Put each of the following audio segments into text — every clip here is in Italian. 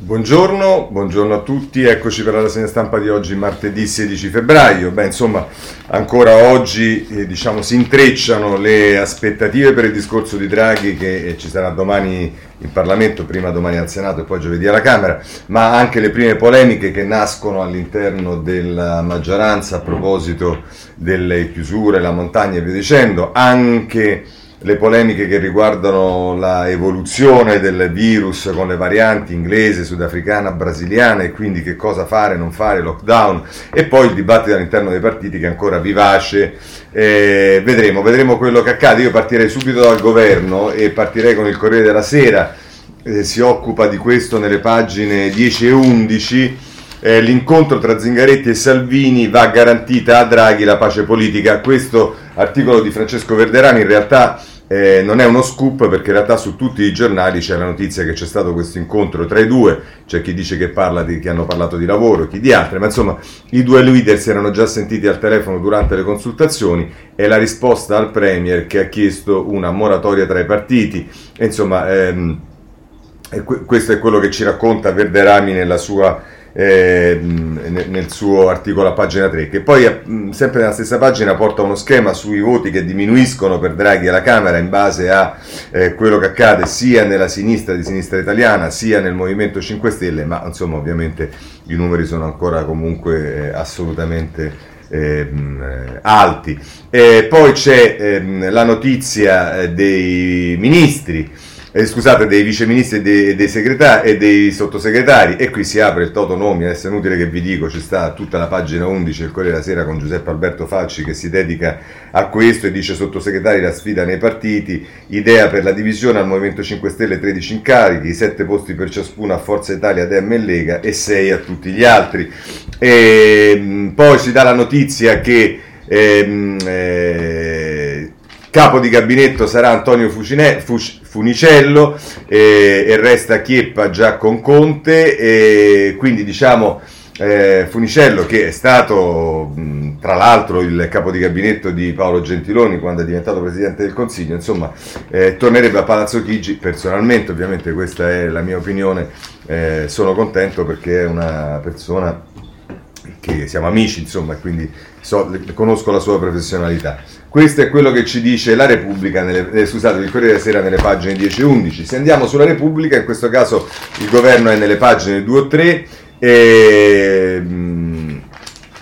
Buongiorno, buongiorno, a tutti, eccoci per la rassegna stampa di oggi, martedì 16 febbraio. Beh, insomma, ancora oggi eh, diciamo, si intrecciano le aspettative per il discorso di Draghi che eh, ci sarà domani in Parlamento, prima domani al Senato e poi giovedì alla Camera, ma anche le prime polemiche che nascono all'interno della maggioranza a proposito delle chiusure, la montagna e via dicendo, anche le polemiche che riguardano la evoluzione del virus con le varianti inglese, sudafricana, brasiliana e quindi che cosa fare, non fare, lockdown e poi il dibattito all'interno dei partiti che è ancora vivace. Eh, vedremo, vedremo quello che accade. Io partirei subito dal governo e partirei con il Corriere della Sera, eh, si occupa di questo nelle pagine 10 e 11. Eh, l'incontro tra Zingaretti e Salvini va garantita a Draghi la pace politica. Questo articolo di Francesco Verderani in realtà eh, non è uno scoop perché in realtà su tutti i giornali c'è la notizia che c'è stato questo incontro tra i due, c'è chi dice che, di, che hanno parlato di lavoro, chi di altre, ma insomma i due leader si erano già sentiti al telefono durante le consultazioni e la risposta al Premier che ha chiesto una moratoria tra i partiti. Insomma, ehm, questo è quello che ci racconta Verderami nella sua eh, nel suo articolo a pagina 3, che poi sempre nella stessa pagina porta uno schema sui voti che diminuiscono per Draghi alla Camera in base a eh, quello che accade sia nella sinistra di sinistra italiana sia nel Movimento 5 Stelle, ma insomma ovviamente i numeri sono ancora comunque eh, assolutamente eh, alti. poi c'è ehm, la notizia eh, dei ministri eh, scusate, dei viceministri e dei, dei, segretari, e dei sottosegretari e qui si apre il toto nomi, adesso è inutile che vi dico, ci sta tutta la pagina 11 del Corriere della Sera con Giuseppe Alberto Facci che si dedica a questo e dice sottosegretari la sfida nei partiti, idea per la divisione al Movimento 5 Stelle 13 incarichi, 7 posti per ciascuno a Forza Italia, Dem e Lega e 6 a tutti gli altri. E, poi si dà la notizia che... Ehm, eh, capo di gabinetto sarà Antonio Fucine, Fuc, Funicello eh, e resta Chieppa già con Conte e quindi diciamo eh, Funicello che è stato tra l'altro il capo di gabinetto di Paolo Gentiloni quando è diventato Presidente del Consiglio, insomma eh, tornerebbe a Palazzo Chigi, personalmente ovviamente questa è la mia opinione, eh, sono contento perché è una persona che siamo amici insomma quindi so, conosco la sua professionalità. Questo è quello che ci dice la Repubblica, nelle, eh, scusate, il Corriere della Sera nelle pagine 10 e 11. Se andiamo sulla Repubblica, in questo caso il governo è nelle pagine 2 o 3 e, mm,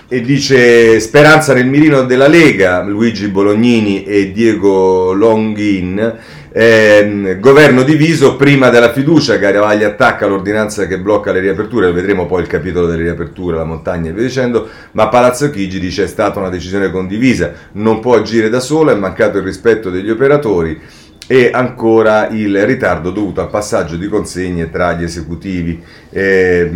e dice speranza nel mirino della Lega, Luigi Bolognini e Diego Longhin eh, governo diviso prima della fiducia, Garavaglia attacca l'ordinanza che blocca le riaperture, vedremo poi il capitolo delle riaperture, la montagna e via dicendo, ma Palazzo Chigi dice è stata una decisione condivisa, non può agire da sola, è mancato il rispetto degli operatori e ancora il ritardo dovuto al passaggio di consegne tra gli esecutivi. Eh,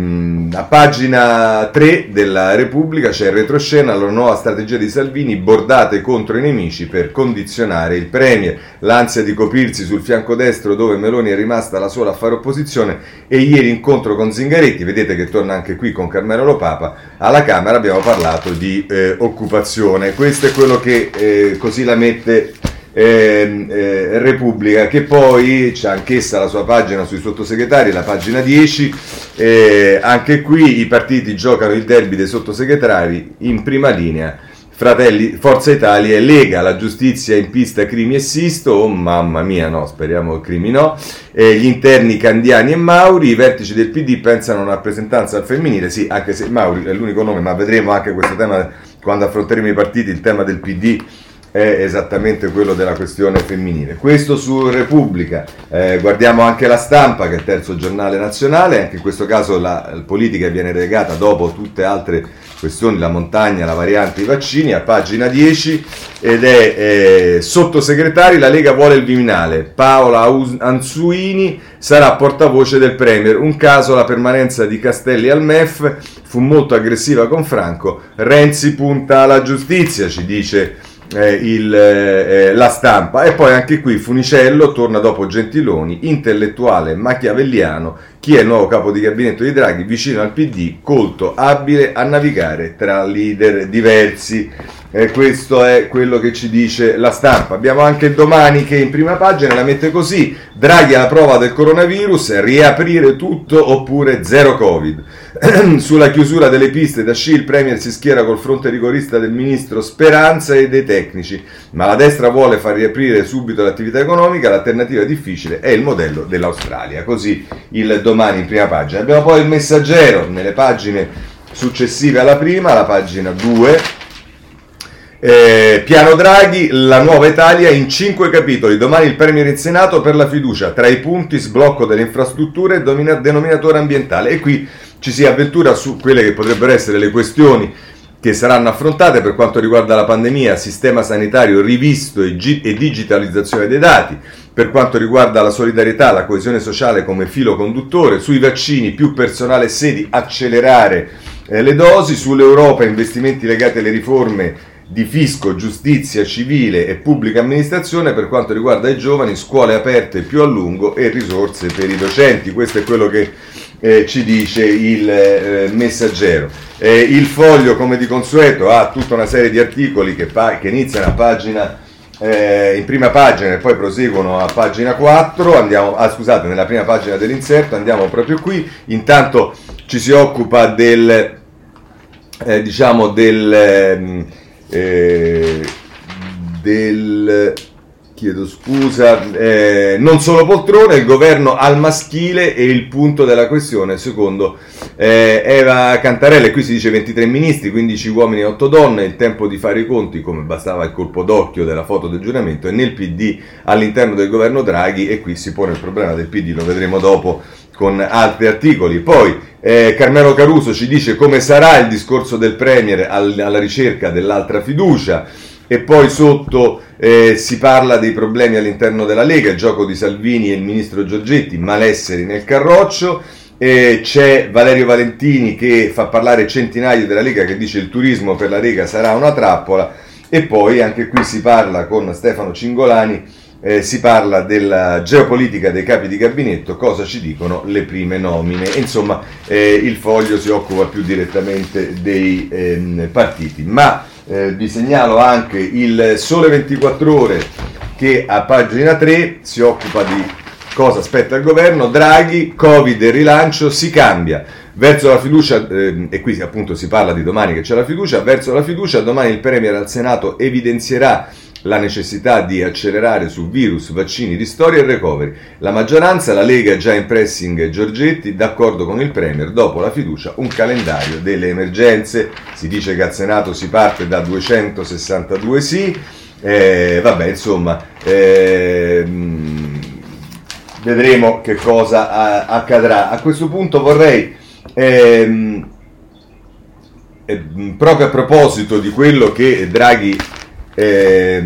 a pagina 3 della Repubblica c'è il retroscena, la nuova strategia di Salvini, bordate contro i nemici per condizionare il Premier, l'ansia di coprirsi sul fianco destro dove Meloni è rimasta la sola a fare opposizione e ieri incontro con Zingaretti, vedete che torna anche qui con Carmelo Lopapa, alla Camera abbiamo parlato di eh, occupazione, questo è quello che eh, così la mette eh, eh, Repubblica, che poi c'è anch'essa la sua pagina sui sottosegretari, la pagina 10. Eh, anche qui i partiti giocano il derby dei sottosegretari in prima linea. Fratelli, Forza Italia e Lega, la giustizia in pista Crimi e Sisto, oh mamma mia no, speriamo Crimi no, eh, gli interni Candiani e Mauri, i vertici del PD pensano a una rappresentanza femminile, sì, anche se Mauri è l'unico nome, ma vedremo anche questo tema quando affronteremo i partiti, il tema del PD è esattamente quello della questione femminile. Questo su Repubblica, eh, guardiamo anche la stampa che è il terzo giornale nazionale, anche in questo caso la, politica viene legata dopo tutte altre questioni, la montagna, la variante, i vaccini, a pagina 10 ed è eh, sottosegretari, la Lega vuole il Viminale, Paola Anzuini sarà portavoce del Premier, un caso la permanenza di Castelli al MEF fu molto aggressiva con Franco, Renzi punta alla giustizia, ci dice eh, il, eh, la stampa e poi anche qui Funicello torna dopo Gentiloni, intellettuale machiavelliano, chi è il nuovo capo di gabinetto di Draghi, vicino al PD, colto, abile a navigare tra leader diversi. eh, questo è quello che ci dice la stampa. Abbiamo anche domani che in prima pagina la mette così: Draghi alla prova del coronavirus, riaprire tutto oppure zero Covid. Sulla chiusura delle piste da sci il Premier si schiera col fronte rigorista del ministro Speranza e dei tecnici, ma la destra vuole far riaprire subito l'attività economica, l'alternativa difficile è il modello dell'Australia. Così il domani in prima pagina. Abbiamo poi il messaggero nelle pagine successive alla prima, la pagina 2 eh, Piano Draghi, la nuova Italia in cinque capitoli. Domani il Premier in Senato per la fiducia. Tra i punti sblocco delle infrastrutture e denominatore ambientale. E qui ci si avventura su quelle che potrebbero essere le questioni che saranno affrontate per quanto riguarda la pandemia, sistema sanitario rivisto e, gi- e digitalizzazione dei dati, per quanto riguarda la solidarietà, la coesione sociale come filo conduttore, sui vaccini più personale sedi, accelerare eh, le dosi, sull'Europa investimenti legati alle riforme di fisco, giustizia civile e pubblica amministrazione per quanto riguarda i giovani, scuole aperte più a lungo e risorse per i docenti. Questo è quello che eh, ci dice il eh, messaggero. Eh, il foglio, come di consueto, ha tutta una serie di articoli che, pa- che iniziano a pagina eh, in prima pagina e poi proseguono a pagina 4, andiamo, ah, scusate, nella prima pagina dell'inserto, andiamo proprio qui, intanto ci si occupa del, eh, diciamo, del, ehm, eh, del chiedo scusa, eh, non solo poltrone, il governo al maschile e il punto della questione, secondo eh, Eva Cantarella, qui si dice 23 ministri, 15 uomini e 8 donne, il tempo di fare i conti, come bastava il colpo d'occhio della foto del giuramento, e nel PD all'interno del governo Draghi, e qui si pone il problema del PD, lo vedremo dopo con altri articoli. Poi eh, Carmelo Caruso ci dice come sarà il discorso del Premier al, alla ricerca dell'altra fiducia e poi sotto eh, si parla dei problemi all'interno della Lega, il gioco di Salvini e il ministro Giorgetti, malesseri nel carroccio. E c'è Valerio Valentini che fa parlare centinaia della Lega che dice il turismo per la Lega sarà una trappola e poi anche qui si parla con Stefano Cingolani eh, si parla della geopolitica dei capi di gabinetto, cosa ci dicono le prime nomine. Insomma, eh, il foglio si occupa più direttamente dei ehm, partiti. Ma eh, vi segnalo anche il Sole 24 Ore che a pagina 3 si occupa di cosa aspetta il governo. Draghi, Covid e rilancio si cambia. Verso la fiducia, eh, e qui appunto si parla di domani che c'è la fiducia, verso la fiducia domani il Premier al Senato evidenzierà la necessità di accelerare su virus, vaccini, ristori e recovery. La maggioranza, la Lega già in pressing Giorgetti, d'accordo con il Premier, dopo la fiducia un calendario delle emergenze. Si dice che al Senato si parte da 262 sì, eh, vabbè insomma, eh, vedremo che cosa accadrà. A questo punto vorrei... Ehm, eh, proprio a proposito di quello che Draghi eh,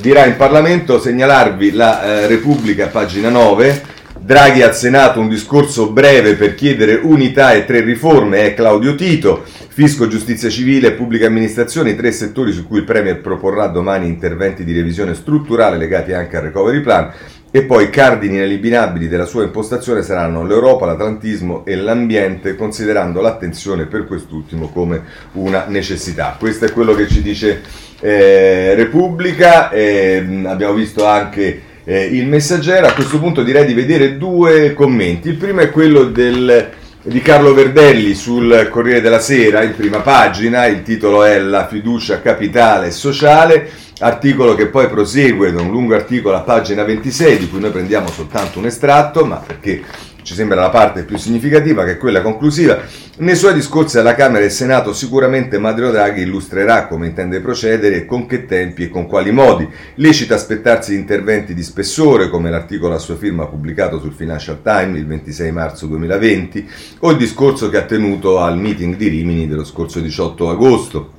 dirà in Parlamento segnalarvi la eh, Repubblica, pagina 9. Draghi al Senato un discorso breve per chiedere unità e tre riforme, è Claudio Tito, fisco, giustizia civile e pubblica amministrazione, i tre settori su cui il Premier proporrà domani interventi di revisione strutturale legati anche al recovery plan. E poi cardini ineliminabili della sua impostazione saranno l'Europa, l'Atlantismo e l'ambiente, considerando l'attenzione per quest'ultimo come una necessità. Questo è quello che ci dice eh, Repubblica, eh, abbiamo visto anche eh, il messaggero. A questo punto direi di vedere due commenti. Il primo è quello del, di Carlo Verdelli sul Corriere della Sera, in prima pagina, il titolo è La fiducia capitale e sociale articolo che poi prosegue da un lungo articolo a pagina 26 di cui noi prendiamo soltanto un estratto, ma perché ci sembra la parte più significativa che è quella conclusiva. Nei suoi discorsi alla Camera e Senato sicuramente Mario Draghi illustrerà come intende procedere con che tempi e con quali modi. Lecita aspettarsi interventi di spessore come l'articolo a sua firma pubblicato sul Financial Times il 26 marzo 2020 o il discorso che ha tenuto al meeting di Rimini dello scorso 18 agosto.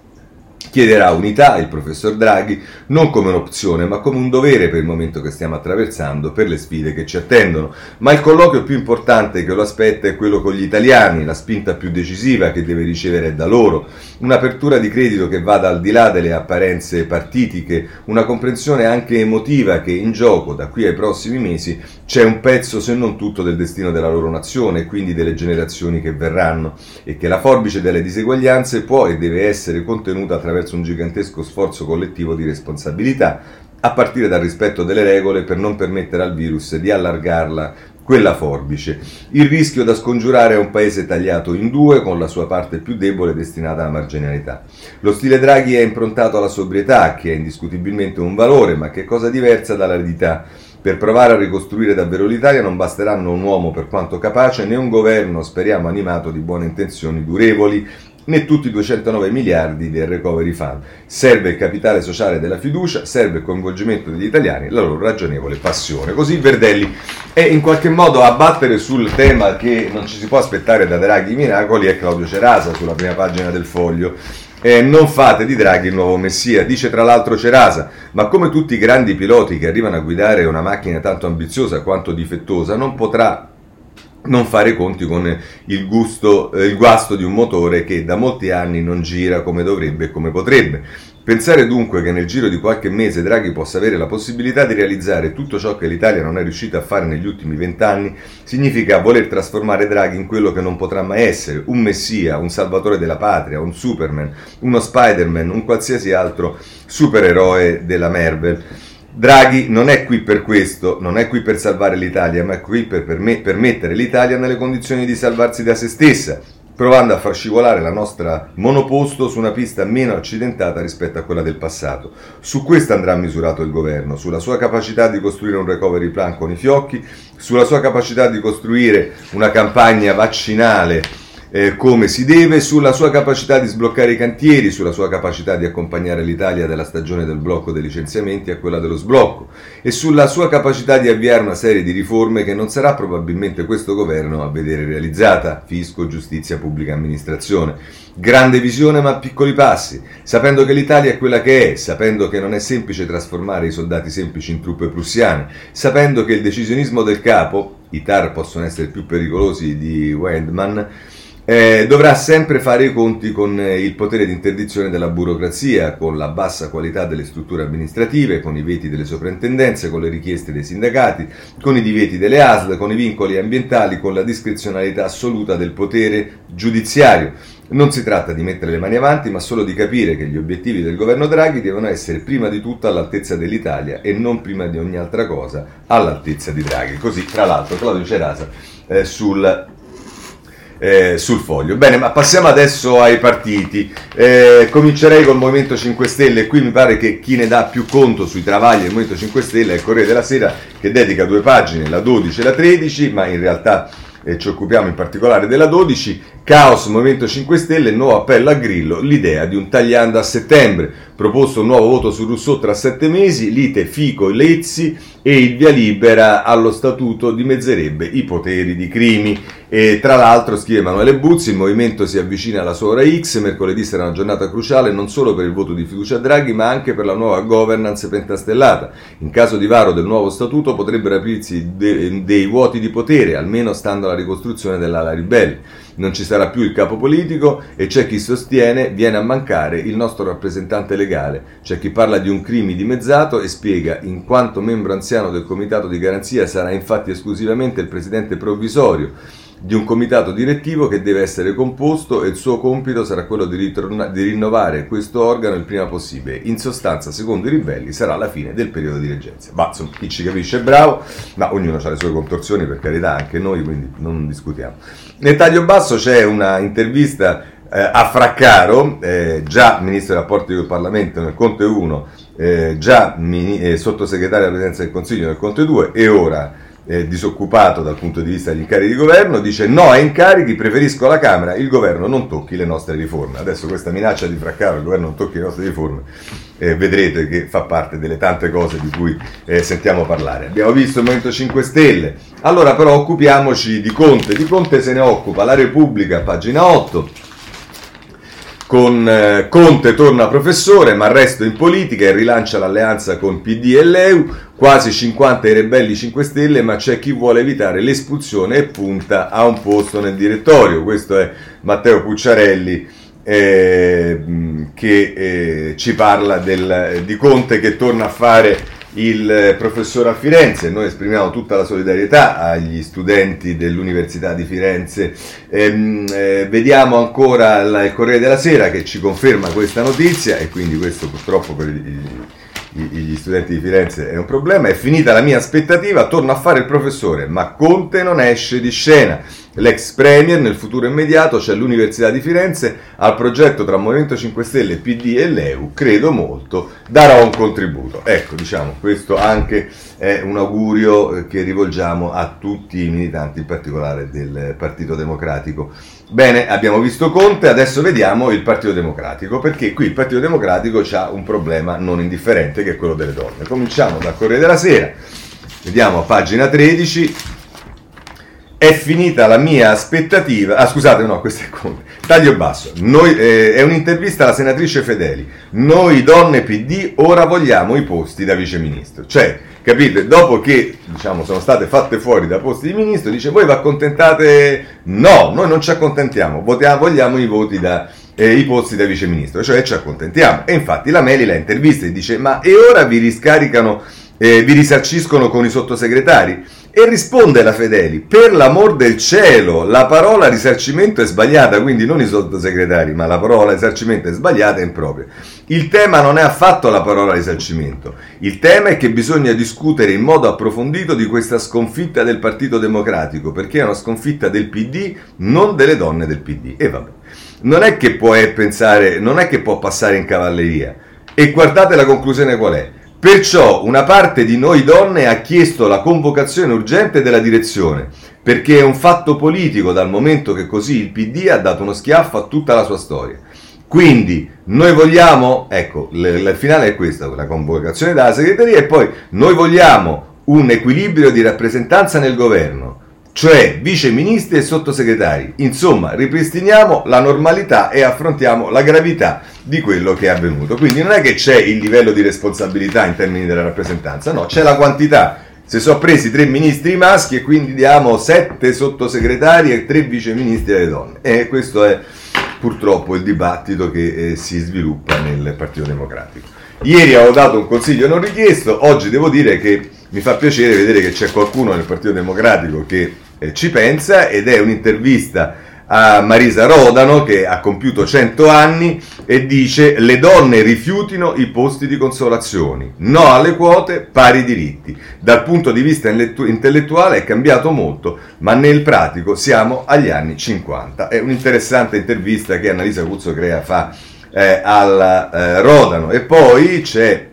Chiederà unità il professor Draghi non come un'opzione ma come un dovere per il momento che stiamo attraversando, per le sfide che ci attendono. Ma il colloquio più importante che lo aspetta è quello con gli italiani, la spinta più decisiva che deve ricevere da loro, un'apertura di credito che vada al di là delle apparenze partitiche, una comprensione anche emotiva che in gioco da qui ai prossimi mesi c'è un pezzo, se non tutto, del destino della loro nazione e quindi delle generazioni che verranno e che la forbice delle diseguaglianze può e deve essere contenuta attraverso un gigantesco sforzo collettivo di responsabilità, a partire dal rispetto delle regole per non permettere al virus di allargarla quella forbice. Il rischio da scongiurare è un paese tagliato in due, con la sua parte più debole destinata alla marginalità. Lo stile Draghi è improntato alla sobrietà, che è indiscutibilmente un valore, ma che è cosa diversa dall'aridità. Per provare a ricostruire davvero l'Italia non basteranno un uomo per quanto capace né un governo, speriamo, animato di buone intenzioni durevoli, né tutti i 209 miliardi del recovery fund. Serve il capitale sociale della fiducia, serve il coinvolgimento degli italiani, la loro ragionevole passione. Così Verdelli è in qualche modo a battere sul tema che non ci si può aspettare da Draghi miracoli è Claudio Cerasa sulla prima pagina del foglio. Eh, non fate di Draghi il nuovo messia, dice tra l'altro Cerasa, ma come tutti i grandi piloti che arrivano a guidare una macchina tanto ambiziosa quanto difettosa, non potrà non fare conti con il, gusto, eh, il guasto di un motore che da molti anni non gira come dovrebbe e come potrebbe. Pensare dunque che nel giro di qualche mese Draghi possa avere la possibilità di realizzare tutto ciò che l'Italia non è riuscita a fare negli ultimi vent'anni significa voler trasformare Draghi in quello che non potrà mai essere, un messia, un salvatore della patria, un Superman, uno Spider-Man, un qualsiasi altro supereroe della Marvel. Draghi non è qui per questo, non è qui per salvare l'Italia, ma è qui per, mettere l'Italia nelle condizioni di salvarsi da se stessa, provando a far scivolare la nostra monoposto su una pista meno accidentata rispetto a quella del passato. Su questo andrà misurato il governo, sulla sua capacità di costruire un recovery plan con i fiocchi, sulla sua capacità di costruire una campagna vaccinale eh, come si deve, sulla sua capacità di sbloccare i cantieri, sulla sua capacità di accompagnare l'Italia dalla stagione del blocco dei licenziamenti a quella dello sblocco e sulla sua capacità di avviare una serie di riforme che non sarà probabilmente questo governo a vedere realizzata, fisco, giustizia, pubblica amministrazione. Grande visione ma piccoli passi, sapendo che l'Italia è quella che è, sapendo che non è semplice trasformare i soldati semplici in truppe prussiane, sapendo che il decisionismo del capo, i TAR possono essere più pericolosi di Wendman, eh, dovrà sempre fare i conti con eh, il potere di interdizione della burocrazia, con la bassa qualità delle strutture amministrative, con i veti delle soprintendenze, con le richieste dei sindacati, con i divieti delle ASL, con i vincoli ambientali, con la discrezionalità assoluta del potere giudiziario. Non si tratta di mettere le mani avanti, ma solo di capire che gli obiettivi del governo Draghi devono essere prima di tutto all'altezza dell'Italia e non prima di ogni altra cosa all'altezza di Draghi. Così, tra l'altro, Claudio Cerasa eh, sul eh, sul foglio. Bene, ma passiamo adesso ai partiti. Eh, comincerei col Movimento 5 Stelle. Qui mi pare che chi ne dà più conto sui travagli del Movimento 5 Stelle è il Corriere della Sera, che dedica due pagine, la 12 e la 13, ma in realtà eh, ci occupiamo in particolare della 12. Caos Movimento 5 Stelle, nuovo appello a Grillo, l'idea di un tagliando a settembre. Proposto un nuovo voto su Rousseau tra sette mesi, lite Fico e Lezzi e il via libera allo statuto dimezzerebbe i poteri di Crimi. E tra l'altro, scrive Emanuele Buzzi, il movimento si avvicina alla sua ora X, mercoledì sarà una giornata cruciale non solo per il voto di fiducia a Draghi, ma anche per la nuova governance pentastellata. In caso di varo del nuovo statuto potrebbero aprirsi de- dei vuoti di potere, almeno stando alla ricostruzione dell'ala ribelle non ci sarà più il capo politico e c'è chi sostiene viene a mancare il nostro rappresentante legale, c'è chi parla di un crime dimezzato e spiega in quanto membro anziano del comitato di garanzia sarà infatti esclusivamente il presidente provvisorio di un comitato direttivo che deve essere composto e il suo compito sarà quello di, ritorna- di, rinnovare questo organo il prima possibile. In sostanza, secondo i ribelli, sarà la fine del periodo di reggenza. Ma insomma, chi ci capisce bravo, ma ognuno ha le sue contorsioni, per carità, anche noi, quindi non discutiamo. Nel taglio basso c'è una intervista eh, a Fraccaro, eh, già ministro dei rapporti con il Parlamento nel Conte 1, eh, già mini- eh, sottosegretario della Presidenza del Consiglio nel Conte 2 e ora eh, disoccupato dal punto di vista degli incarichi di governo, dice no a incarichi, preferisco la Camera, il governo non tocchi le nostre riforme. Adesso questa minaccia di fraccaro, il governo non tocchi le nostre riforme, eh, vedrete che fa parte delle tante cose di cui eh, sentiamo parlare. Abbiamo visto il Movimento 5 Stelle, allora però occupiamoci di Conte, di Conte se ne occupa la Repubblica, pagina 8 con eh, Conte torna professore, ma resto in politica e rilancia l'alleanza con PD e l'EU, quasi 50 i ribelli 5 Stelle, ma c'è chi vuole evitare l'espulsione e punta a un posto nel direttorio. Questo è Matteo Pucciarelli eh, che eh, ci parla del, di Conte che torna a fare il professore a Firenze, noi esprimiamo tutta la solidarietà agli studenti dell'Università di Firenze. Ehm, eh, vediamo ancora il Corriere della Sera che ci conferma questa notizia e quindi questo purtroppo per gli studenti di Firenze è un problema. È finita la mia aspettativa, torno a fare il professore, ma Conte non esce di scena. L'ex premier nel futuro immediato c'è l'Università di Firenze, al progetto tra Movimento 5 Stelle, PD e l'EU, credo molto, darò un contributo. Ecco, diciamo, questo anche è un augurio eh, che rivolgiamo a tutti i militanti, in particolare del Partito Democratico. Bene, abbiamo visto Conte, adesso vediamo il Partito Democratico, perché qui il Partito Democratico ha un problema non indifferente che è quello delle donne. Cominciamo dal Corriere della Sera, vediamo a pagina 13, è finita la mia aspettativa. Ah, scusate, no, questo è Conte. Taglio basso. Noi, eh, è un'intervista alla senatrice Fedeli. Noi donne PD ora vogliamo i posti da viceministro. Cioè, capite, dopo che diciamo, sono state fatte fuori da posti di ministro, dice voi vi accontentate? No, noi non ci accontentiamo, votiamo, vogliamo i voti da eh, i posti da viceministro, cioè ci accontentiamo. E infatti la Meli la intervista e dice ma e ora vi riscaricano, eh, vi risarciscono con i sottosegretari? E risponde la Fedeli, per l'amor del cielo, la parola risarcimento è sbagliata, quindi non i sottosegretari, ma la parola risarcimento è sbagliata e impropria. Il tema non è affatto la parola risarcimento, il tema è che bisogna discutere in modo approfondito di questa sconfitta del Partito Democratico, perché è una sconfitta del PD, non delle donne del PD. E vabbè, non è che può pensare, non è che può passare in cavalleria. E guardate la conclusione qual è. Perciò una parte di noi donne ha chiesto la convocazione urgente della direzione, perché è un fatto politico dal momento che così il PD ha dato uno schiaffo a tutta la sua storia. Quindi noi vogliamo, ecco, il finale è questo, la convocazione della segreteria e poi noi vogliamo un equilibrio di rappresentanza nel governo cioè vice ministri e sottosegretari. Insomma, ripristiniamo la normalità e affrontiamo la gravità di quello che è avvenuto. Quindi non è che c'è il livello di responsabilità in termini della rappresentanza, no, c'è la quantità. Se sono presi tre ministri maschi e quindi diamo sette sottosegretari e tre vice ministri alle donne. E questo è purtroppo il dibattito che eh, si sviluppa nel Partito Democratico. Ieri avevo dato un consiglio non richiesto, oggi devo dire che mi fa piacere vedere che c'è qualcuno nel Partito Democratico che ci pensa ed è un'intervista a Marisa Rodano che ha compiuto 100 anni e dice le donne rifiutino i posti di consolazione, no alle quote, pari diritti. Dal punto di vista intellettuale è cambiato molto, ma nel pratico siamo agli anni 50. È un'interessante intervista che Annalisa Cuzzo Crea fa eh, alla eh, Rodano. E poi c'è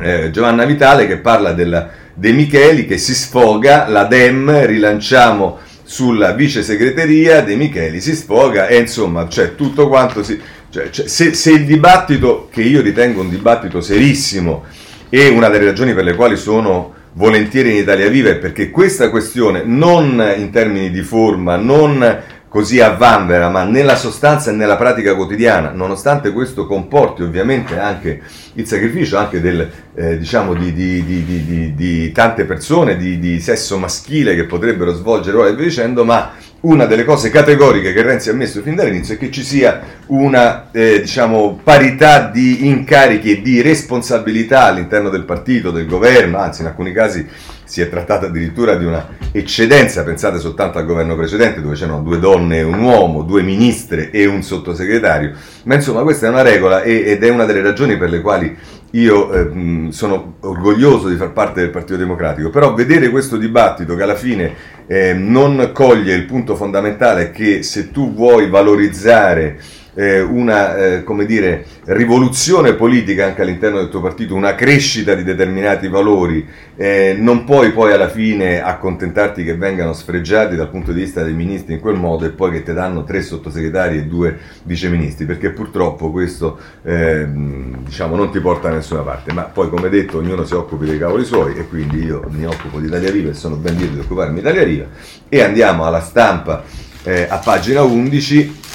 eh, Giovanna Vitale che parla della De Micheli che si sfoga, la Dem, rilanciamo sulla vice segreteria, De Micheli si sfoga e insomma c'è tutto quanto si... Cioè, cioè, se, se il dibattito, che io ritengo un dibattito serissimo, e una delle ragioni per le quali sono volentieri in Italia Viva è perché questa questione, non in termini di forma, non così a vanvera, ma nella sostanza e nella pratica quotidiana, nonostante questo comporti ovviamente anche il sacrificio anche del, eh, diciamo di, di, di, di, tante persone di, sesso maschile che potrebbero svolgere ruoli e via dicendo, ma una delle cose categoriche che Renzi ha messo fin dall'inizio è che ci sia una eh, diciamo, parità di incarichi e di responsabilità all'interno del partito, del governo, anzi in alcuni casi si è trattato addirittura di una eccedenza, pensate soltanto al governo precedente dove c'erano due donne e un uomo, due ministre e un sottosegretario, ma insomma questa è una regola ed è una delle ragioni per le quali io eh, sono orgoglioso di far parte del Partito Democratico, però vedere questo dibattito che alla fine eh, non coglie il punto fondamentale che se tu vuoi valorizzare eh, una eh, come dire, rivoluzione politica anche all'interno del tuo partito, una crescita di determinati valori, eh, non puoi poi alla fine accontentarti che vengano sfregiati dal punto di vista dei ministri in quel modo e poi che ti danno tre sottosegretari e due viceministri, perché purtroppo questo ehm, diciamo, non ti porta da nessuna parte. Ma poi come detto ognuno si occupi dei cavoli suoi e quindi io mi occupo di Italia Riva e sono ben lieto di occuparmi di Italia Riva e andiamo alla stampa eh, a pagina 11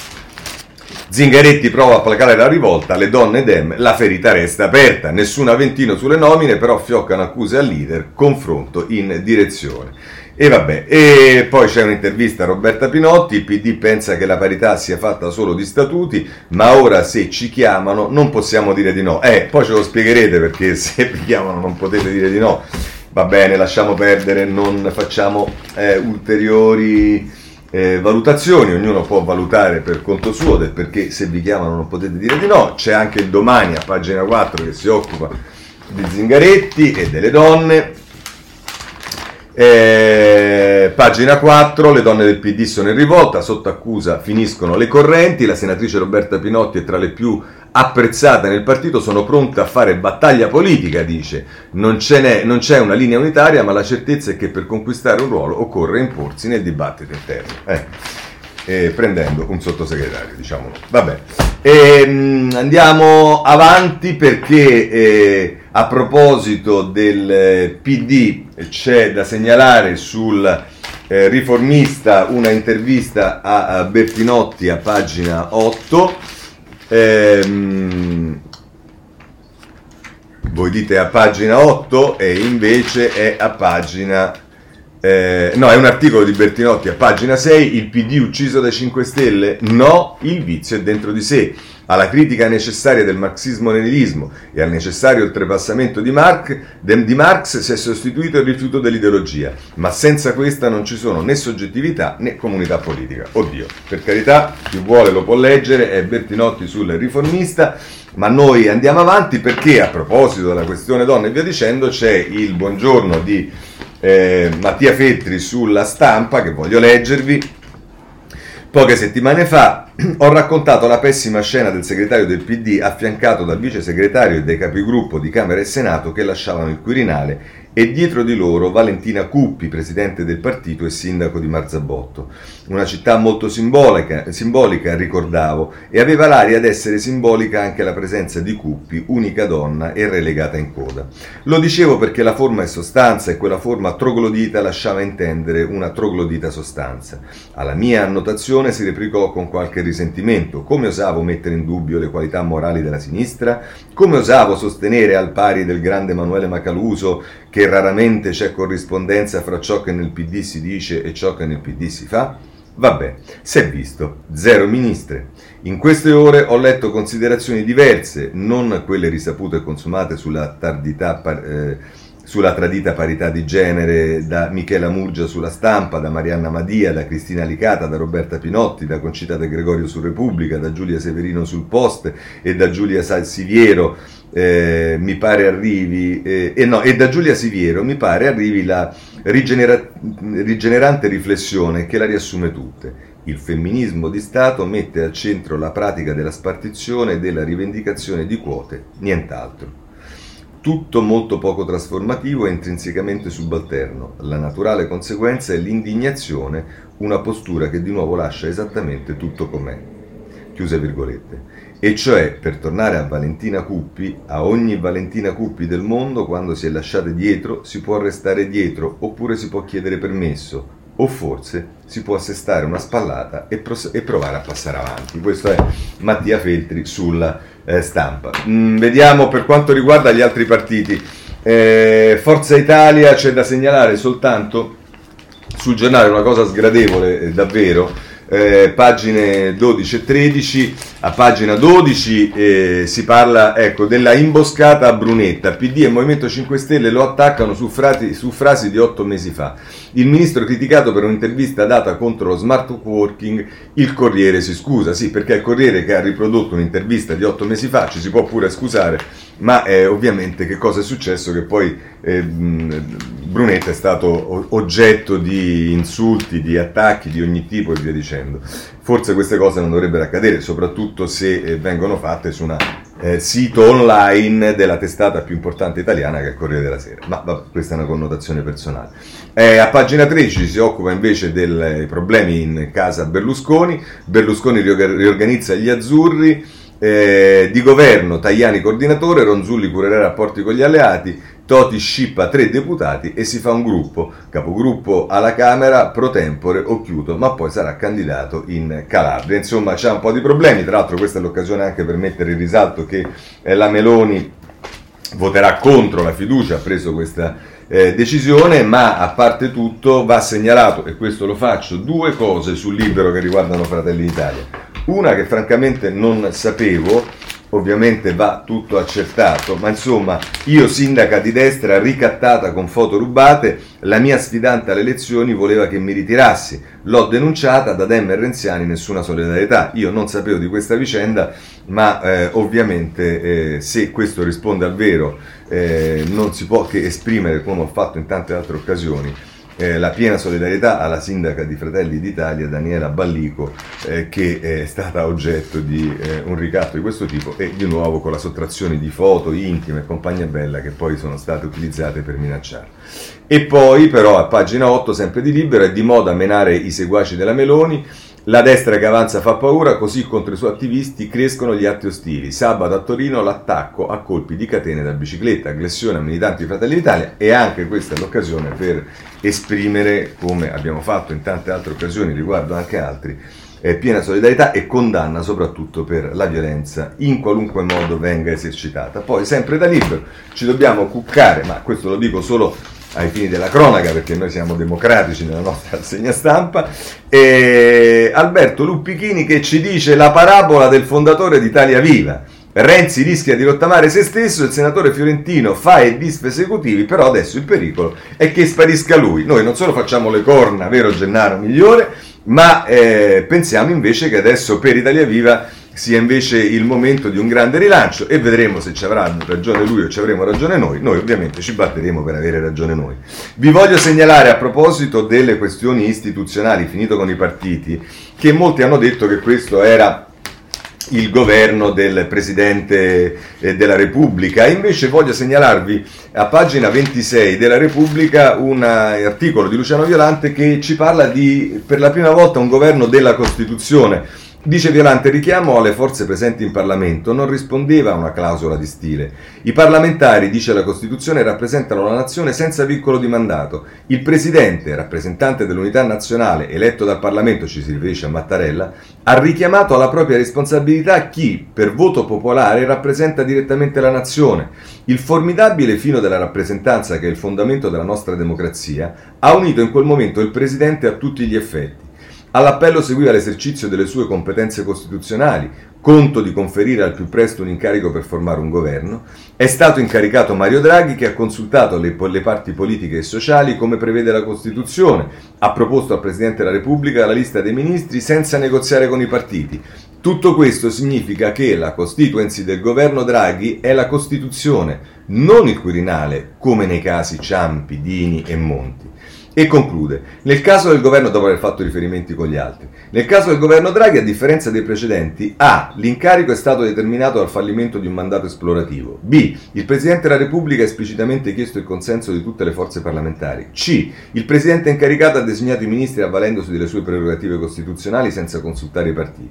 Zingaretti prova a placare la rivolta, le donne Dem, la ferita resta aperta, nessun aventino sulle nomine, però fioccano accuse al leader, confronto in direzione. E vabbè, e poi c'è un'intervista a Roberta Pinotti, il PD pensa che la parità sia fatta solo di statuti, ma ora se ci chiamano non possiamo dire di no. Eh, poi ce lo spiegherete perché se vi chiamano non potete dire di no. Va bene, lasciamo perdere, non facciamo eh, ulteriori eh, valutazioni, ognuno può valutare per conto suo del perché se vi chiamano non potete dire di no. C'è anche il domani a pagina 4 che si occupa di Zingaretti e delle donne eh, pagina 4, le donne del PD sono in rivolta, sotto accusa finiscono le correnti, la senatrice Roberta Pinotti è tra le più apprezzate nel partito, sono pronte a fare battaglia politica, dice. Non, non c'è una linea unitaria, ma la certezza è che per conquistare un ruolo occorre imporsi nel dibattito interno. Eh, eh, prendendo un sottosegretario, diciamo. Vabbè. Ehm, andiamo avanti perché eh, a proposito del eh, PD c'è da segnalare sul eh, riformista una intervista a, a, Bertinotti a pagina 8. Ehm, voi dite a pagina 8 e invece è a pagina eh, no, è un articolo di Bertinotti a pagina 6, il PD ucciso dai 5 Stelle? No, il vizio è dentro di sé alla critica necessaria del marxismo-leninismo e al necessario oltrepassamento di Marx, di Marx si è sostituito il rifiuto dell'ideologia, ma senza questa non ci sono né soggettività né comunità politica. Oddio, per carità, chi vuole lo può leggere, è Bertinotti sul riformista, ma noi andiamo avanti perché a proposito della questione donne e via dicendo c'è il buongiorno di eh, Mattia Fettri sulla stampa che voglio leggervi Poche settimane fa ho raccontato la pessima scena del segretario del PD affiancato dal vice segretario e dai capigruppo di Camera e Senato che lasciavano il Quirinale e dietro di loro Valentina Cuppi, presidente del partito e sindaco di Marzabotto. Una città molto simbolica, simbolica, ricordavo, e aveva l'aria d'essere simbolica anche la presenza di Cuppi, unica donna e relegata in coda. Lo dicevo perché la forma è sostanza e quella forma troglodita lasciava intendere una troglodita sostanza. Alla mia annotazione si replicò con qualche risentimento. Come osavo mettere in dubbio le qualità morali della sinistra? Come osavo sostenere al pari del grande Emanuele Macaluso che raramente c'è corrispondenza fra ciò che nel PD si dice e ciò che nel PD si fa? Vabbè, si è visto, zero ministre. In queste ore ho letto considerazioni diverse, non quelle risapute e consumate sulla tardità eh, sulla tradita parità di genere da Michela Murgia sulla stampa, da Marianna Madia, da Cristina Licata, da Roberta Pinotti, da Concita De Gregorio su Repubblica, da Giulia Severino sul Post e da Giulia Salsiviero eh, mi pare arrivi, eh, eh, no, e da Giulia Siviero mi pare arrivi la rigenera- rigenerante riflessione che la riassume tutte. Il femminismo di Stato mette al centro la pratica della spartizione e della rivendicazione di quote, nient'altro. Tutto molto poco trasformativo e intrinsecamente subalterno. La naturale conseguenza è l'indignazione, una postura che di nuovo lascia esattamente tutto com'è. Chiuse virgolette. E cioè, per tornare a Valentina Cuppi, a ogni Valentina Cuppi del mondo, quando si è lasciate dietro, si può restare dietro oppure si può chiedere permesso, o forse si può assestare una spallata e, pros- e provare a passare avanti. Questo è Mattia Feltri sulla eh, stampa. Mm, vediamo per quanto riguarda gli altri partiti. Eh, Forza Italia c'è da segnalare soltanto sul giornale una cosa sgradevole, eh, davvero eh, pagine 12 e 13. A pagina 12 eh, si parla ecco, della imboscata a Brunetta. PD e Movimento 5 Stelle lo attaccano su, frati, su frasi di otto mesi fa. Il ministro criticato per un'intervista data contro lo smart working, il Corriere si scusa. Sì, perché il Corriere che ha riprodotto un'intervista di otto mesi fa, ci si può pure scusare, ma eh, ovviamente che cosa è successo? Che poi eh, Brunetta è stato oggetto di insulti, di attacchi di ogni tipo e via dicendo. Forse queste cose non dovrebbero accadere, soprattutto se eh, vengono fatte su un eh, sito online della testata più importante italiana che è il Corriere della Sera. Ma vabbè, questa è una connotazione personale. Eh, a pagina 13 si occupa invece dei problemi in casa Berlusconi. Berlusconi riorganizza gli azzurri eh, di governo, Tajani coordinatore, Ronzulli curerà i rapporti con gli alleati, Toti scippa tre deputati e si fa un gruppo, capogruppo alla Camera, pro tempore, occhiuto, ma poi sarà candidato in Calabria. Insomma, c'è un po' di problemi, tra l'altro questa è l'occasione anche per mettere in risalto che eh, la Meloni voterà contro la fiducia, ha preso questa eh, decisione, ma a parte tutto va segnalato, e questo lo faccio, due cose sul libro che riguardano Fratelli d'Italia. Una che francamente non sapevo, ovviamente va tutto accertato, ma insomma io sindaca di destra ricattata con foto rubate, la mia sfidante alle elezioni voleva che mi ritirassi, l'ho denunciata, da Dem e Renziani nessuna solidarietà, io non sapevo di questa vicenda, ma eh, ovviamente eh, se questo risponde al vero eh, non si può che esprimere, come ho fatto in tante altre occasioni, eh, la piena solidarietà alla sindaca di Fratelli d'Italia, Daniela Ballico, eh, che è stata oggetto di eh, un ricatto di questo tipo e di nuovo con la sottrazione di foto intime e compagnia bella che poi sono state utilizzate per minacciare. E poi però a pagina 8, sempre di Libero, è di moda menare i seguaci della Meloni, la destra che avanza fa paura, così contro i suoi attivisti crescono gli atti ostili. Sabato a Torino l'attacco a colpi di catene da bicicletta, aggressione a militanti di Fratelli d'Italia e anche questa è l'occasione per esprimere, come abbiamo fatto in tante altre occasioni riguardo anche altri, eh, piena solidarietà e condanna soprattutto per la violenza in qualunque modo venga esercitata. Poi sempre da libero ci dobbiamo cuccare, ma questo lo dico solo ai fini della cronaca, perché noi siamo democratici nella nostra rassegna stampa, e Alberto Luppichini che ci dice la parabola del fondatore di Italia Viva. Renzi rischia di rottamare se stesso, il senatore fiorentino fa i disf esecutivi, però adesso il pericolo è che sparisca lui. Noi non solo facciamo le corna, vero Gennaro migliore, ma eh, pensiamo invece che adesso per Italia Viva sia invece il momento di un grande rilancio e vedremo se ci avrà ragione lui o ci avremo ragione noi. Noi ovviamente ci batteremo per avere ragione noi. Vi voglio segnalare a proposito delle questioni istituzionali, finito con i partiti, che molti hanno detto che questo era il governo del Presidente eh, della Repubblica. Invece voglio segnalarvi a pagina 26 della Repubblica un eh, articolo di Luciano Violante che ci parla di per la prima volta un governo della Costituzione Dice Violante, richiamo alle forze presenti in Parlamento non rispondeva a una clausola di stile. I parlamentari, dice la Costituzione, rappresentano la nazione senza vincolo di mandato. Il Presidente, rappresentante dell'unità nazionale, eletto dal Parlamento, ci si riferisce a Mattarella, ha richiamato alla propria responsabilità chi, per voto popolare, rappresenta direttamente la nazione. Il formidabile fino della rappresentanza, che è il fondamento della nostra democrazia, ha unito in quel momento il Presidente a tutti gli effetti. All'appello seguiva l'esercizio delle sue competenze costituzionali, conto di conferire al più presto un incarico per formare un governo, è stato incaricato Mario Draghi che ha consultato le, le, parti politiche e sociali come prevede la Costituzione, ha proposto al Presidente della Repubblica la lista dei ministri senza negoziare con i partiti. Tutto questo significa che la constituency del governo Draghi è la Costituzione, non il Quirinale, come nei casi Ciampi, Dini e Monti. E conclude, nel caso del governo, dopo aver fatto riferimenti con gli altri, nel caso del governo Draghi, a differenza dei precedenti, A. L'incarico è stato determinato dal fallimento di un mandato esplorativo. B. Il Presidente della Repubblica ha esplicitamente chiesto il consenso di tutte le forze parlamentari. C. Il Presidente incaricato ha designato i ministri avvalendosi delle sue prerogative costituzionali senza consultare i partiti.